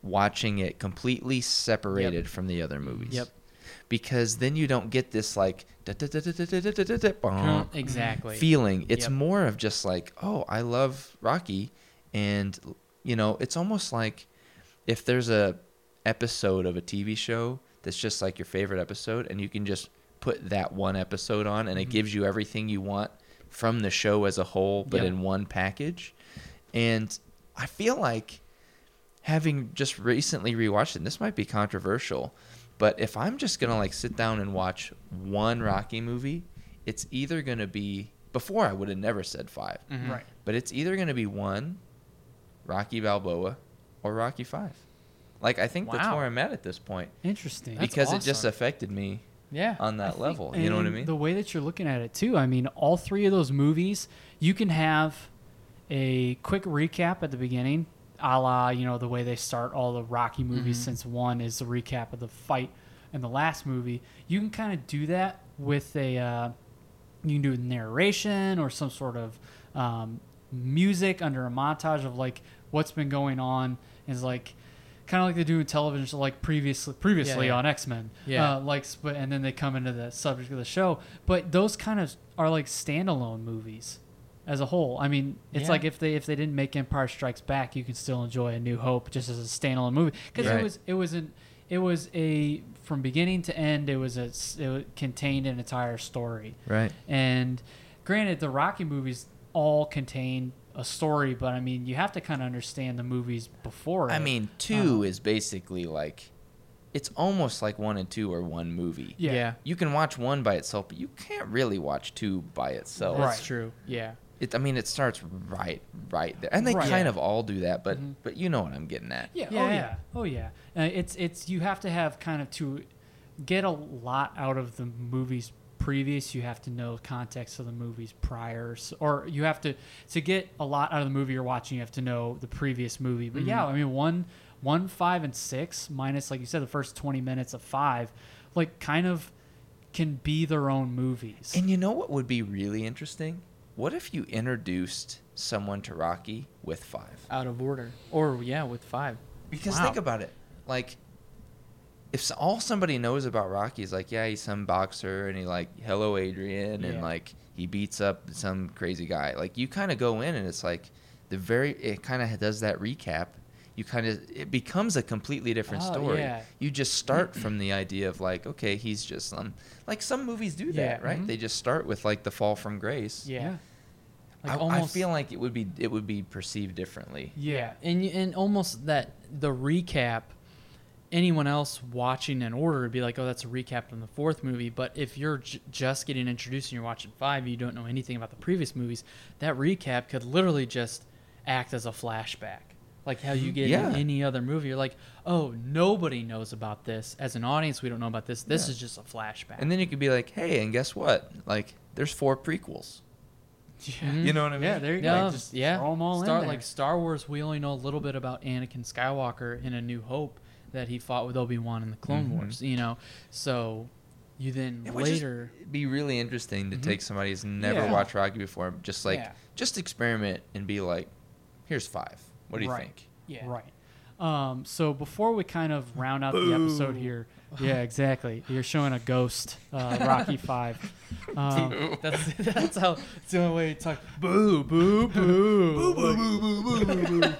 watching it completely separated from the other movies. Yep because then you don't get this like exactly feeling. It's yep. more of just like, oh, I love Rocky, and you know, it's almost like if there's a episode of a TV show that's just like your favorite episode, and you can just put that one episode on, and it mm-hmm. gives you everything you want from the show as a whole, but yep. in one package. And I feel like having just recently rewatched it, this might be controversial, but if I'm just gonna like sit down and watch one Rocky movie, it's either gonna be before I would have never said 5 Mhm. right. but it's either gonna be one, Rocky Balboa, or Rocky Five. Like I think that's where I'm at at this point Interesting. That's because it just affected me Yeah. on I that think- level. You know what I mean? The way that you're looking at it too. I mean, all three of those movies, you can have a quick recap at the beginning, a la you know the way they start all the Rocky movies. Mhm. Since one is the recap of the fight in the last movie, you can kind of do that with a. Uh, you can do a narration or some sort of um, music under a montage of like what's been going on is like kind of like they do in television, so like previously previously yeah. on X Men. Yeah. Uh, like but and then they come into the subject of the show, but those kind of are like standalone movies as a whole. I mean, it's Yeah. like if they if they didn't make Empire Strikes Back, you can still enjoy A New Hope just as a standalone movie because Right. it was it was an it was a from beginning to end it was a s- it contained an entire story. Right. And granted, the Rocky movies all contain a story, but I mean, you have to kind of understand the movies before. I it. mean, uh, two is basically like, it's almost like one and two are one movie. Yeah. Yeah. You can watch one by itself, but you can't really watch two by itself. That's Right. true. Yeah. It, I mean, it starts right, right there, and they Right. kind Yeah. of all do that. But, Mhm. but you know what I'm getting at. Yeah. Yeah, oh yeah. yeah. Oh yeah. Uh, it's it's you have to have kind of to get a lot out of the movies previous. You have to know context of the movies prior, s or you have to to get a lot out of the movie you're watching. You have to know the previous movie. But yeah, I mean one one five and six minus like you said the first twenty minutes of five, like kind of can be their own movies. And you know what would be really interesting? What if you introduced someone to Rocky with five? Out of order. Or yeah, with five. Because Wow. think about it, like if all somebody knows about Rocky is like, yeah, he's some boxer and he like, hello Adrian, Yeah. and like he beats up some crazy guy. Like you kind of go in and it's like the very it kind of does that recap. You kind of it becomes a completely different Oh, story. yeah. You just start from the idea of like, okay, he's just some like some movies do that, Yeah, right? mhm. They just start with like the fall from grace. Yeah. I, I feel like it would be it would be perceived differently. yeah. and and almost that the recap anyone else watching in order would be like oh that's a recap from the fourth movie but if you're j- just getting introduced and you're watching five you don't know anything about the previous movies that recap could literally just act as a flashback like how you get Yeah. in any other movie you're like oh nobody knows about this as an audience we don't know about this this Yeah. is just a flashback And then you could be like, hey, and guess what? Like, there's four prequels. Yeah. You know what I mean? Yeah, there you yeah, go. Just yeah. throw 'em all in there. Like Star Wars, we only know a little bit about Anakin Skywalker in A New Hope that he fought with Obi Wan in the Clone Mhm. Wars. You know, so you then It would just later. be really interesting to Mhm. take somebody who's never Yeah. watched Rocky before, just like Yeah. just experiment and be like, here's five. What do you Right. think? Yeah. Right. Um, so before we kind of round out the episode here, yeah, exactly. You're showing a ghost, uh, Rocky Five. Um, That's that's how. It's the only way to talk. Boo boo boo. Boo, boo, boo, boo, boo, boo.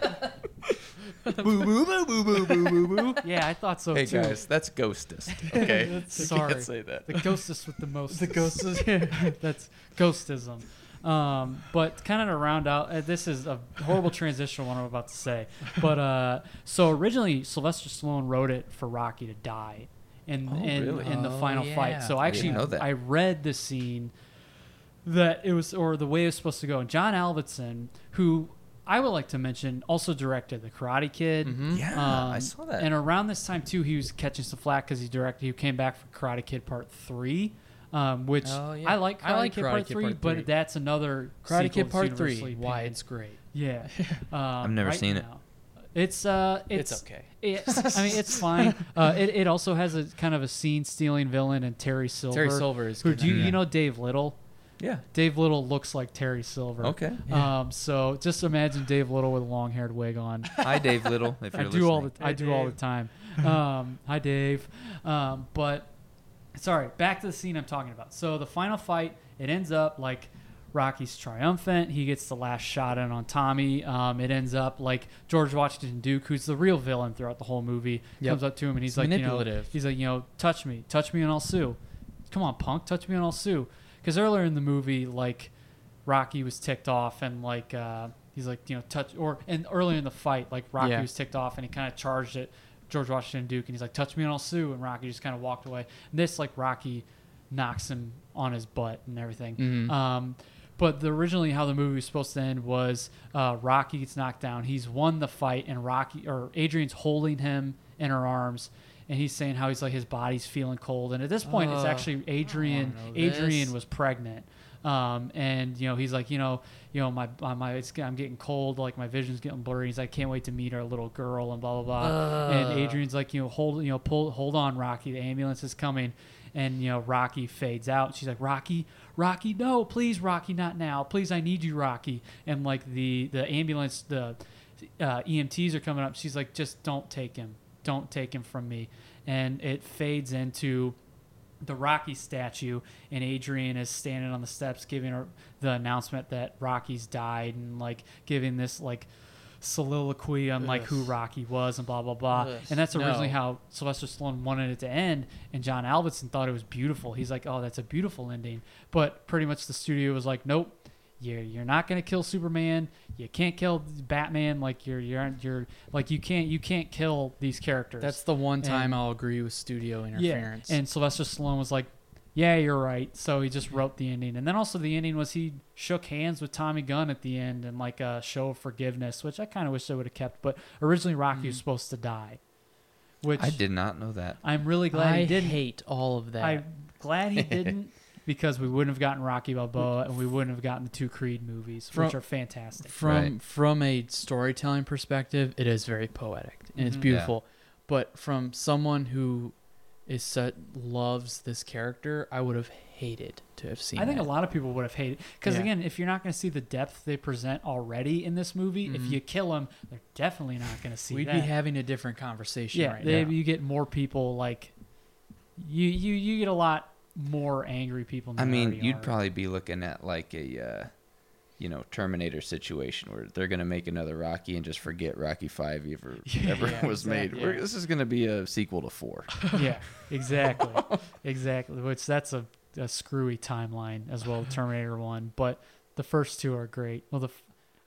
boo boo boo boo boo boo boo boo. Boo. Yeah, I thought so hey too. guys, that's ghostist. Okay, You Sorry. can't say that. The ghostist with the most. The ghostist. That's ghostism. Um, but kind of to round out, uh, this is a horrible transition. What I'm about to say, but uh, so originally Sylvester Stallone wrote it for Rocky to die, in Oh, in, really? in the Oh, final yeah. fight. So I I didn't actually know that. I read the scene that it was or the way it was supposed to go. And John Avildsen, who I would like to mention, also directed The Karate Kid. Mhm. Yeah, I Um, saw that. And around this time too, he was catching some flack because he directed. He came back for Karate Kid Part Three, um, which Oh, yeah. I like. Karate I like Kid Karate Part Kid Three, Part but three. that's another Karate Kid Part Three. Why it's great. Yeah, um, I've never right seen it. It's uh, it's, It's okay. It's, I mean, it's fine. Uh, it, it also has a kind of a scene stealing villain and Terry Silver. Terry Silver is Who good do you, in you know Dave Little? yeah. Dave Little looks like Terry Silver. Okay. Um, so just imagine Dave Little with a long haired wig on. Hi, Dave Little. If I you're do all the listening. I do all the time. Um, hi Dave. Um, but sorry, back to the scene I'm talking about. So the final fight, it ends up like Rocky's triumphant. He gets the last shot in on Tommy. Um, it ends up like George Washington Duke, who's the real villain throughout the whole movie, Yep. comes up to him and he's It's like. You know, he's like, you know, touch me, touch me, and I'll sue. Come on, punk, touch me and I'll sue. Because earlier in the movie, like Rocky was ticked off and like uh, he's like, you know, touch or and earlier in the fight, like Rocky Yeah. was ticked off and he kind of charged at George Washington Duke and he's like, touch me and I'll sue. And Rocky just kind of walked away. And this like Rocky knocks him on his butt and everything. Mhm. Um, but the, originally, how the movie was supposed to end was uh, Rocky gets knocked down. He's won the fight, and Rocky or Adrian's holding him in her arms, and he's saying how he's like his body's feeling cold. And at this point, it's Oh, actually Adrian. Adrian this. was pregnant, um, and you know he's like, you know, you know my my, my it's, I'm getting cold, like my vision's getting blurry. He's like, I can't wait to meet our little girl, and blah blah blah. and Adrian's like, you know, hold you know, pull hold on, Rocky. The ambulance is coming. And you know, Rocky fades out. She's like, Rocky, Rocky, no, please, Rocky, not now. Please, I need you, Rocky. And like the the ambulance, the uh, EMTs are coming up. She's like, just don't take him, don't take him from me, and it fades into the Rocky statue, and Adrian is standing on the steps giving her the announcement that Rocky's died, and like giving this like soliloquy on like who Rocky was and blah blah blah. Ugh. And that's originally No. how Sylvester Stallone wanted it to end, and John Avildsen thought it was beautiful. He's like, "Oh, that's a beautiful ending," but pretty much the studio was like, "Nope." You're, you're not gonna kill Superman. You can't kill Batman. Like you're you're you're like you can't you can't kill these characters. That's the one time I'll agree with studio interference. yeah. And Sylvester Stallone was like, "Yeah, you're right." So he just wrote the ending, and then also the ending was he shook hands with Tommy Gunn at the end and like a show of forgiveness, which I kind of wish they would have kept. But originally Rocky was supposed to die, which I did not know that. I'm really glad I he didn't. hate all of that. I'm glad he didn't. Because we wouldn't have gotten Rocky Balboa and we wouldn't have gotten the two Creed movies, From- which are fantastic. from Right. from a storytelling perspective, it is very poetic and it's Mhm. beautiful. But from someone who is such loves this character, I would have hated to have seen. I think that. a lot of people would have hated because Yeah. again, if you're not going to see the depth they present already in this movie, if Mhm. you kill them, they're definitely not going to see We'd that. be having a different conversation yeah, right they, now. you get more people like you. You you get a lot more angry people. Than I mean, you'd are. probably be looking at like a, uh, you know, Terminator situation where they're gonna make another Rocky and just forget Rocky Five ever Yeah, ever yeah, was made. exactly. We're, this is gonna be a sequel to four. yeah, exactly, exactly. Which that's a, a screwy timeline as well. Terminator One, but the first two are great. Well, the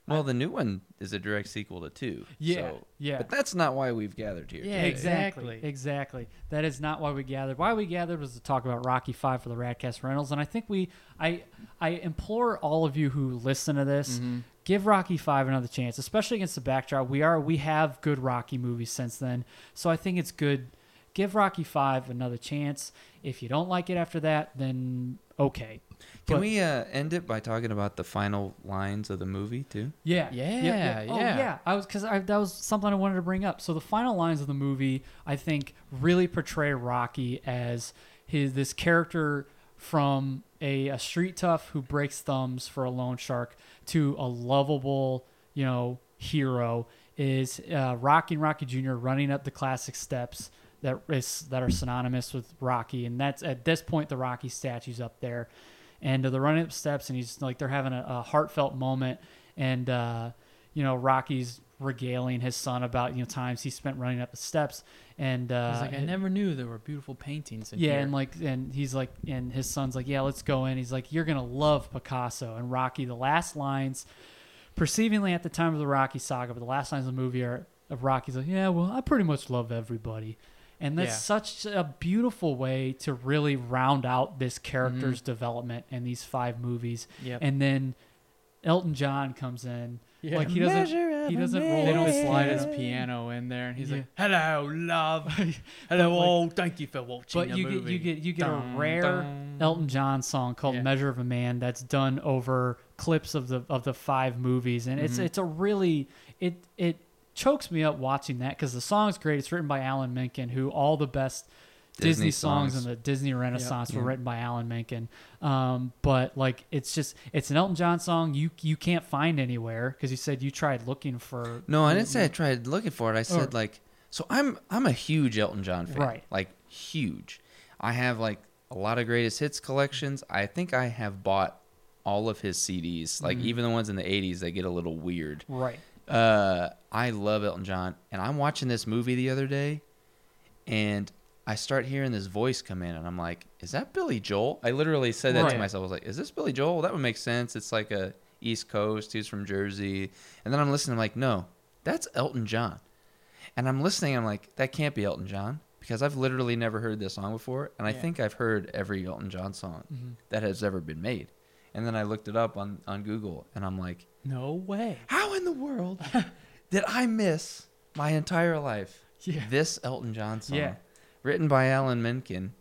Well, the new one is a direct sequel to two. yeah, so- yeah. But that's not why we've gathered here. Yeah, today. exactly. exactly. Exactly. That is not why we gathered. Why we gathered was to talk about Rocky Five for the Radkast Rentals, and I think we, I, I implore all of you who listen to this, Mm-hmm. give Rocky Five another chance, especially against the backdrop. We are we have good Rocky movies since then, so I think it's good. Give Rocky Five another chance. If you don't like it after that, then okay. Can But- we uh, end it by talking about the final lines of the movie too? Yeah, Yeah, Oh, yeah. yeah. I was because that was something I wanted to bring up. So the final lines of the movie, I think, really portray Rocky as his this character from a, a street tough who breaks thumbs for a loan shark to a lovable, you know, hero. Is uh, Rocky and Rocky Jr. running up the classic steps that is that are synonymous with Rocky, and that's at this point the Rocky statue's up there, and uh, they're running up steps, and he's like they're having a, a heartfelt moment, and uh, you know Rocky's regaling his son about you know times he spent running up the steps, and uh, He's like, I never knew there were beautiful paintings in yeah, here. and like, and he's like, and his son's like, yeah, let's go in. He's like, you're gonna love Picasso and Rocky. The last lines, perceivingly at the time of the Rocky saga, but the last lines of the movie are of Rocky's like, yeah, well, I pretty much love everybody, and that's Yeah. such a beautiful way to really round out this character's development in these five movies. Yep. And then Elton John comes in, Yeah. like he doesn't, he doesn't roll. they don't his slide his piano. in there, and he's Yeah. like, "Hello, love. Hello, like- oh, thank you for watching But you get you get you get Dun, a rare dun. Elton John song called Yeah. "Measure of a Man" that's done over clips of the of the five movies, and it's Mhm. it's a really it it chokes me up watching that because the song's great. It's written by Alan Menken, who all the best Disney, Disney songs, songs. in the Disney Renaissance were Yeah. written by Alan Menken. Um, but like it's just it's an Elton John song you you can't find anywhere because you said you tried looking for No, I didn't say I tried looking for it. I said Or- like, so I'm I'm a huge Elton John fan, Right. Like huge. I have like a lot of greatest hits collections. I think I have bought all of his CDs, like Mhm. even the ones in the '80s. They get a little weird. right. Uh, I love Elton John, and I'm watching this movie the other day, and I start hearing this voice come in, and I'm like, "Is that Billy Joel?" I literally said that Right. to myself. I was like, "Is this Billy Joel?" That would make sense. It's like a East Coast. He's from Jersey, and then I'm listening. I'm like, "No, that's Elton John," and I'm listening. I'm like, "That can't be Elton John." Because I've literally never heard this song before, and I think I've heard every Elton John song Mhm. that has ever been made. And then I looked it up on, on Google, and I'm like, No way. how in the world did I miss my entire life Yeah. this Elton John song? Yeah. Written by Alan Menken.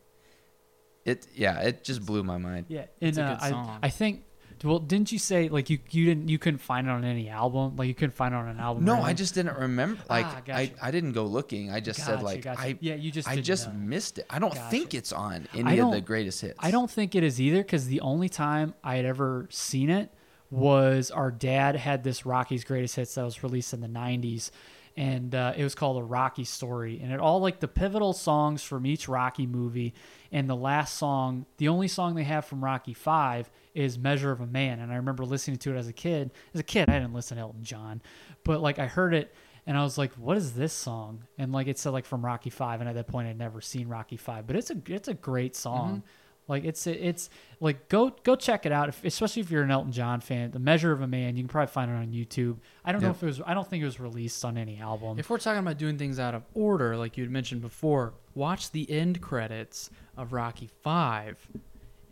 It yeah, it just blew my mind. Yeah, It's a uh, good I, song. I think. Well, didn't you say like you you didn't you couldn't find it on any album? Like you couldn't find it on an album? No, I just didn't remember. Like Ah, I, gotcha. I didn't go looking. I just said like gotcha. I yeah, you just I just know. missed it. I don't Gotcha. think it's on any of the greatest hits. I don't think it is either because the only time I had ever seen it was our dad had this Rocky's Greatest Hits that was released in the 90s. And uh, it was called a Rocky story, and it all like the pivotal songs from each Rocky movie. And the last song, the only song they have from Rocky Five, is "Measure of a Man." And I remember listening to it as a kid. As a kid, I didn't listen to Elton John, but like I heard it, and I was like, "What is this song?" And like it said like from Rocky Five, and at that point I'd never seen Rocky Five, but it's a it's a great song. Like it's it's like go go check it out, if, especially if you're an Elton John fan. The Measure of a Man, you can probably find it on YouTube. I don't know if it was. I don't think it was released on any album. If we're talking about doing things out of order, like you had mentioned before, watch the end credits of Rocky Five,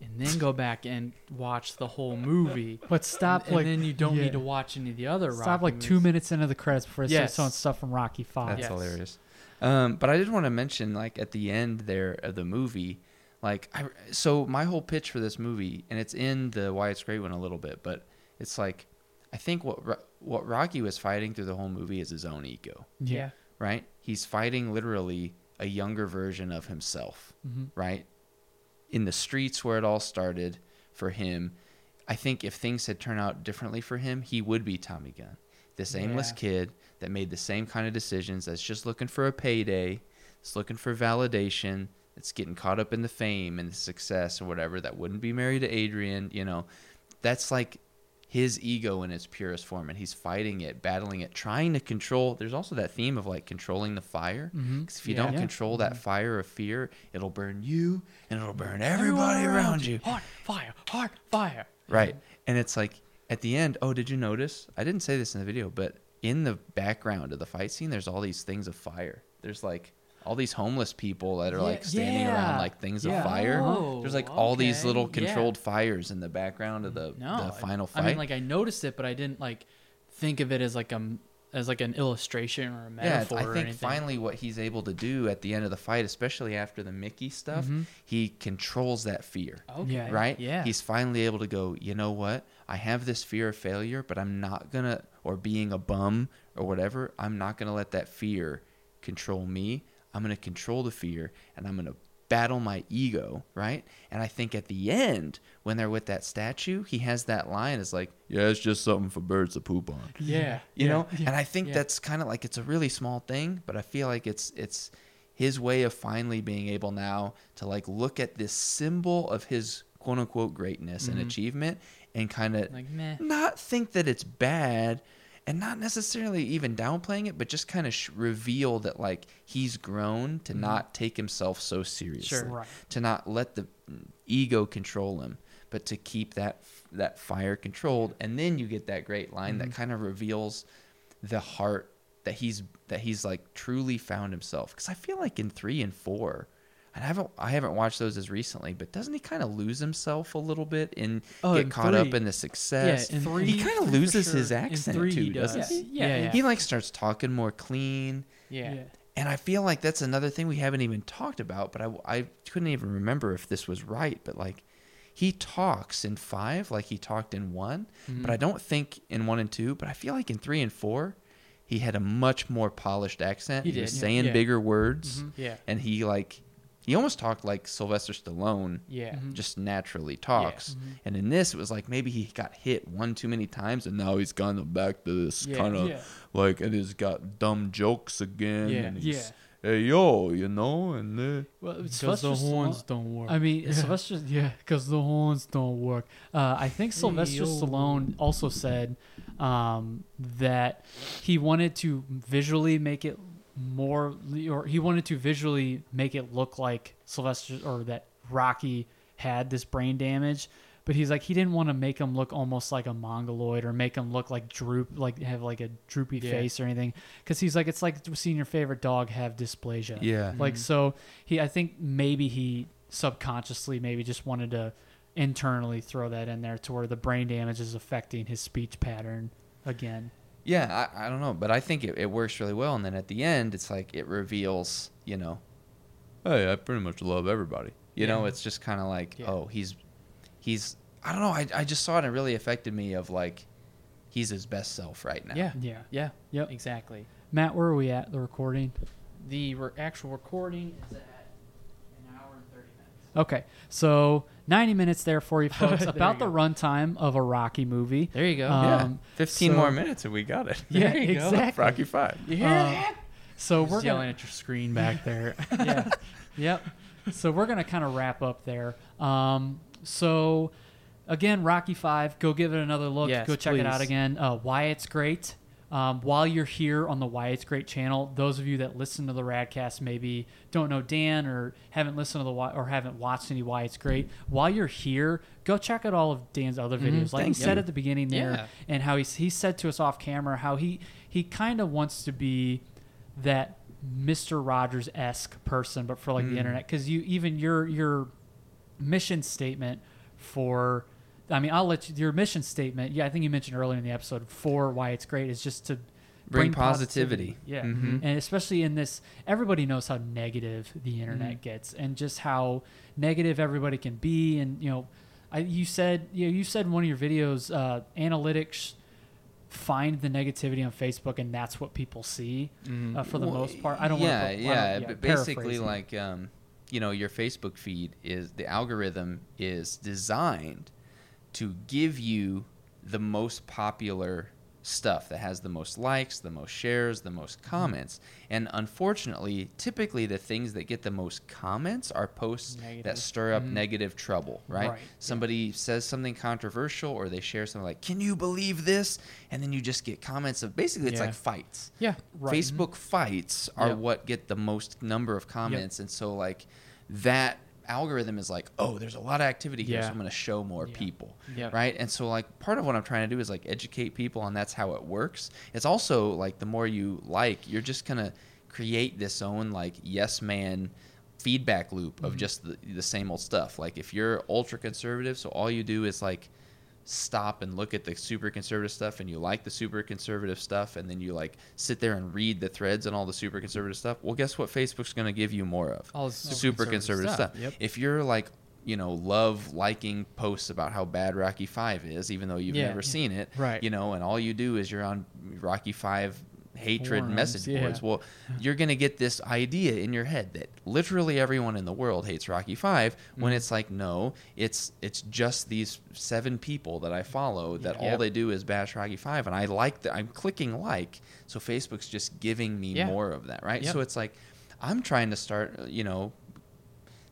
and then go back and watch the whole movie. but stop and like then you don't yeah. need to watch any of the other. Rocky V. Stop Rocky like two minutes into the credits before it Yes. starts showing stuff from Rocky Five. That's Yes. hilarious. Um, but I did want to mention, like at the end there of the movie, like I, so my whole pitch for this movie, and it's in the Why It's Great one a little bit, but it's like I think what what Rocky was fighting through the whole movie is his own ego, Yeah. right? He's fighting literally a younger version of himself, Mhm. right? In the streets where it all started for him, I think if things had turned out differently for him, he would be Tommy Gunn, this aimless Yeah. kid that made the same kind of decisions. That's just looking for a payday. That's looking for validation. That's getting caught up in the fame and the success or whatever. That wouldn't be married to Adrian. You know, that's like his ego in its purest form, and he's fighting it, battling it, trying to control. There's also that theme of like controlling the fire. Mhm. 'Cause if you Yeah. don't Yeah. control that fire of fear, it'll burn you and it'll burn everybody around you. Heart, fire, heart, fire. Right. And it's like at the end, oh, did you notice? I didn't say this in the video, but in the background of the fight scene, there's all these things of fire. There's like all these homeless people that are like standing yeah. around like things Yeah. of fire. Oh, there's like all these okay. little Yeah. controlled fires in the background of the, No, the final I fight. mean, like I noticed it, but I didn't like think of it as like a as like an illustration or a metaphor. yeah, metaphor I or think anything. finally what he's able to do at the end of the fight, especially after the Mickey stuff, Mhm. he controls that fear. Okay. Yeah. right? Yeah. He's finally able to go, you know what? I have this fear of failure, but I'm not going to, or being a bum or whatever, I'm not going to let that fear control me. I'm going to control the fear and I'm going to battle my ego, right? And I think at the end, when they're with that statue, he has that line is like, yeah, it's just something for birds to poop on yeah. you Yeah, know yeah, and i think yeah. that's kind of like it's a really small thing but i feel like it's it's his way of finally being able now to like look at this symbol of his quote unquote greatness and Mhm. achievement and kind of Like not think that it's bad and not necessarily even downplaying it but just kind of sh- reveal that like he's grown to mm-hmm. not take himself so seriously Sure. Right. to not let the mm, ego control him, but to keep that that fire controlled. And then you get that great line that mm-hmm. kind of reveals the heart that he's that he's like truly found himself. Because I feel like in three and four, and I haven't I haven't watched those as recently, but doesn't he kind of lose himself a little bit and Oh, get in caught up in the success? Yeah, in three- he kind of loses his sure. In accent three too, he doesn't he? Yeah, Yeah, yeah. yeah. He like starts talking more clean. Yeah. Yeah. And I feel like that's another thing we haven't even talked about, but I, I couldn't even remember if this was right. But like, he talks in five like he talked in one, Mm-hmm. but I don't think in one and two. But I feel like in three and four, he had a much more polished accent. He was did, yeah. saying Yeah. bigger words, Mhm. Yeah. and he like he almost talked like Sylvester Stallone. Yeah. Mhm. Just naturally talks, Mhm. and in this it was like maybe he got hit one too many times, and now he's gone back to this Yeah. kind of Yeah. like and he's got dumb jokes again. Yeah. and he's, Yeah. Hey yo, you know, and uh, Well, Because the horns Stallone- don't work. I mean, Sylvester, yeah, because the horns don't work. Uh, I think Sylvester yo. Stallone also said um, that he wanted to visually make it more, or he wanted to visually make it look like Sylvester, or that Rocky had this brain damage. But he's like, he didn't want to make him look almost like a mongoloid or make him look like droop, like have like a droopy Yeah. face or anything. Because he's like, it's like seeing your favorite dog have dysplasia. yeah, Like mm-hmm. so he I think maybe he subconsciously maybe just wanted to internally throw that in there to where the brain damage is affecting his speech pattern again. Yeah. I, I don't know, but I think it, it works really well. And then at the end, it's like it reveals, you know, oh, hey, I pretty much love everybody. You know, it's just kind of like, Yeah. oh, he's he's. I don't know. I I just saw it. and It really affected me. Of like, he's his best self right now. yeah. Yeah. Yeah. Yep. Exactly. Matt, where are we at the recording? The re- actual recording is at an hour and thirty minutes. Okay, so 90 minutes there for you folks. There about you the runtime of a Rocky movie. There you go. Um, yeah, 15 so- more minutes and we got it. Yeah, There you go. exactly. Rocky Five. Uh, so Just we're yelling gonna, at your screen back there. yeah, yep. So we're gonna kind of wrap up there. Um, so again, Rocky Five. Go give it another look. Yes, go check it out again. Uh, Why it's great. Um, while you're here on the Why It's Great channel, those of you that listen to the Radkast maybe don't know Dan or haven't listened to the Why, or haven't watched any Why It's Great. While you're here, go check out all of Dan's other videos. Like he said you. at the beginning there, Yeah. and how he he said to us off camera how he he kind of wants to be that Mr. Rogers esque person, but for like the internet. Because you even your your mission statement for, I mean, I'll let you your mission statement. Yeah, I think you mentioned earlier in the episode for why it's great is just to Bring positivity. Yeah, Mhm. and especially in this, everybody knows how negative the internet gets, and just how negative everybody can be. And you know, I, you said you know, you said in one of your videos, uh, analytics find the negativity on Facebook, and that's what people see uh, for the Well, most part. I don't Yeah, want to. yeah. but basically, like, um, you know, your Facebook feed is the algorithm is designed to give you the most popular stuff that has the most likes, the most shares, the most Mm-hmm. comments. And unfortunately, typically the things that get the most comments are posts Negative. that stir up negative trouble, right? Right, yeah. Somebody says something controversial or they share something like, "Can you believe this?" and then you just get comments of basically it's Yeah. like fights. yeah. Right. Facebook fights are Yep. what get the most number of comments, and so like that algorithm is like, oh, there's a lot of activity here, so I'm going to show more Yeah. people, right? And so like part of what I'm trying to do is like educate people, and that's how it works. It's also like the more you like, you're just gonna create this own like yes man feedback loop of mm-hmm. just the, the same old stuff. Like if you're ultra conservative, so all you do is like stop and look at the super conservative stuff and you like the super conservative stuff and then you like sit there and read the threads and all the super conservative stuff well guess what facebook's going to give you more of All super, super conservative, conservative stuff, stuff. Yep. if you're like you know love liking posts about how bad rocky 5 is even though you've Yeah. never seen it Right. you know and all you do is you're on rocky 5 hatred Forums, message yeah. boards. Well you're going to get this idea in your head that literally everyone in the world hates rocky 5 when it's like no it's it's just these seven people that i follow that all they do is bash rocky 5 and i like that i'm clicking like so facebook's just giving me more of that right? So it's like i'm trying to start uh, you know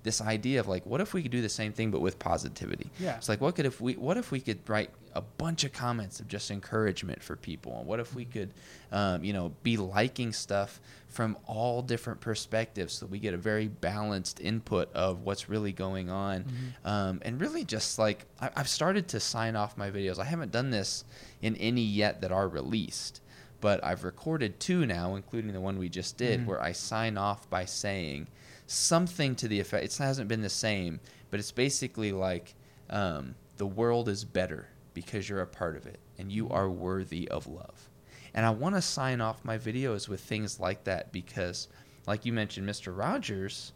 this idea of like what if we could do the same thing but with positivity? Yeah. it's like what could if we what if we could write a bunch of comments of just encouragement for people? And what if we could um, you know be liking stuff from all different perspectives so we get a very balanced input of what's really going on? Um, and really just like I, i've started to sign off my videos. I haven't done this in any yet that are released but I've recorded two now, including the one we just did, where I sign off by saying something to the effect. It hasn't been the same, but it's basically like um, the world is better because you're a part of it, and you are worthy of love. And I want to sign off my videos with things like that because, like you mentioned, Mr. Rogers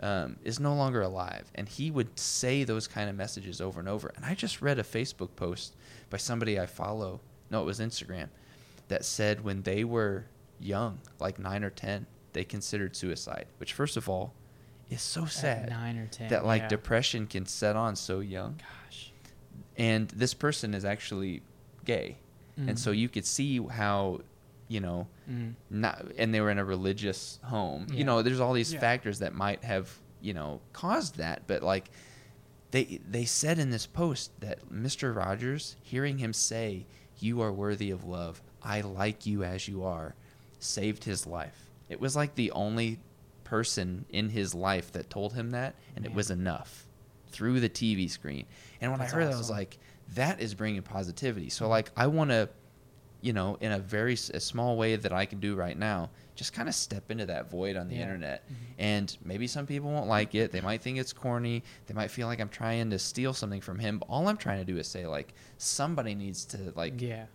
um, is no longer alive, and he would say those kind of messages over and over. And I just read a Facebook post by somebody I follow. No, it was Instagram that said when they were young, like nine or ten, they considered suicide. Which, first of all, is so sad nine or ten. that like yeah. depression can set on so young. Gosh. And this person is actually gay, and so you could see how, you know, Mm. not and they were in a religious home. Yeah. You know, there's all these Yeah. factors that might have you know caused that, but like they they said in this post that Mr. Rogers, hearing him say, "You are worthy of love. I like you as you are," saved his life. It was like the only person in his life that told him that, and it was enough through the TV screen. And when That's I heard that, I was like, "That is bringing positivity." So like, I want to you know, in a very a small way that I can do right now, just kind of step into that void on the Yeah. internet. Mm-hmm. And maybe some people won't like it. They might think it's corny. They might feel like I'm trying to steal something from him. But all I'm trying to do is say like somebody needs to like yeah.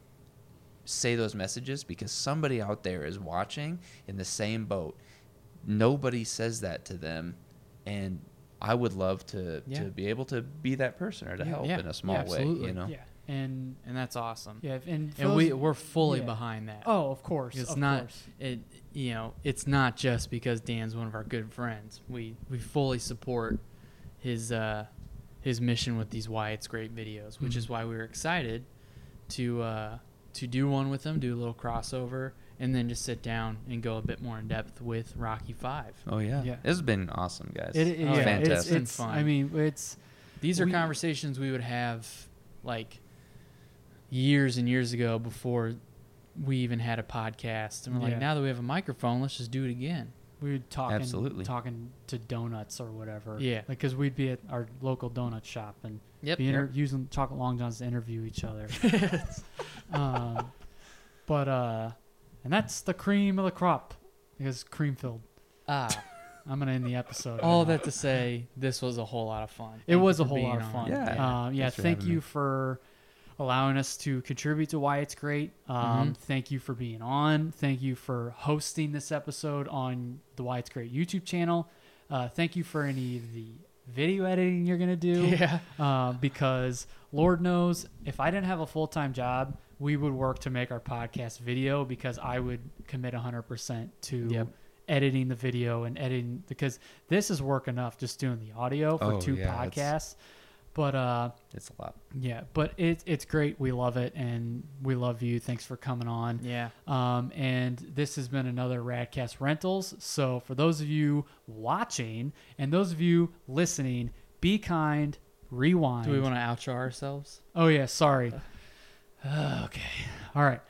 Say those messages because somebody out there is watching in the same boat. Nobody says that to them, and I would love to Yeah. to be able to be that person or to Yeah. help Yeah. in a small Yeah, way. You know. Yeah, and And that's awesome. yeah, and, And we those- we're fully yeah. behind that. Oh, of course. it's of not course. it you know it's not just because dan's one of our good friends we we fully support his uh, his mission with these Why It's Great videos, which is why we were excited to uh, to do one with them, do a little crossover, and then just sit down and go a bit more in depth with Rocky Five. Oh yeah. Yeah. It's been awesome, guys. It, It's oh, yeah, it's, fantastic. been it's, fun. I mean, it's These are We- conversations we would have like years and years ago before we even had a podcast. And we're Yeah. like, now that we have a microphone, let's just do it again. we were talking Absolutely. talking to donuts or whatever. Yeah. like because we'd be at our local donut shop and Yep. be inter- using chocolate long johns to interview each other. um, but uh, and that's the cream of the crop because cream filled. Ah, I'm gonna end the episode. all right now. that to say, this was a whole lot of fun. It Thank was a whole lot of on. fun. Yeah. Um, yeah. Thanks Thank you me. for allowing us to contribute to why it's great. Um, Mhm. Thank you for being on. Thank you for hosting this episode on the Why It's Great YouTube channel. Uh, thank you for any of the video editing you're gonna do. Yeah. Uh, because Lord knows if I didn't have a full time job, we would work to make our podcast video because I would commit 100% to Yep. editing the video and editing because this is work enough just doing the audio for Oh, two yeah, podcasts. But uh, It's a lot. yeah, but it's it's great. We love it and we love you. Thanks for coming on. Yeah. Um, and this has been another Radkast Rentals. So for those of you watching and those of you listening, be kind, rewind. Do we want to outro ourselves? Oh yeah, sorry. okay. All right.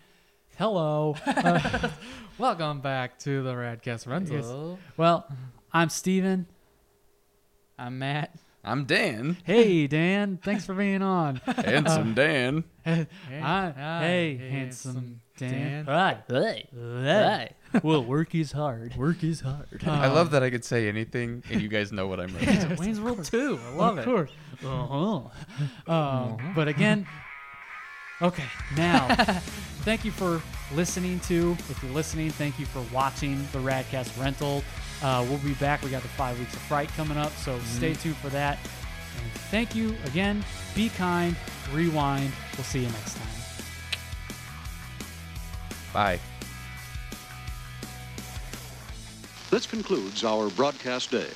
Hello. Uh, Welcome back to the Radkast Rental. well, I'm Steven. I'm Matt. I'm Dan. Hey Dan, thanks for being on. Handsome Dan. Hi. hi, hey, handsome handsome Dan. Dan. Hi. Hey. Hey. Well, work is hard. Work is hard. I love that I could say anything and you guys know what I'm referencing. Wayne's World 2. I love it. Of course. Uh-huh. Um, but again, okay, now, thank you for listening to. If you're listening, thank you for watching the Radkast Rental. Uh, we'll be back. We got the five weeks of fright coming up, so stay tuned for that. And thank you again. Be kind. Rewind. We'll see you next time. Bye. This concludes our broadcast day.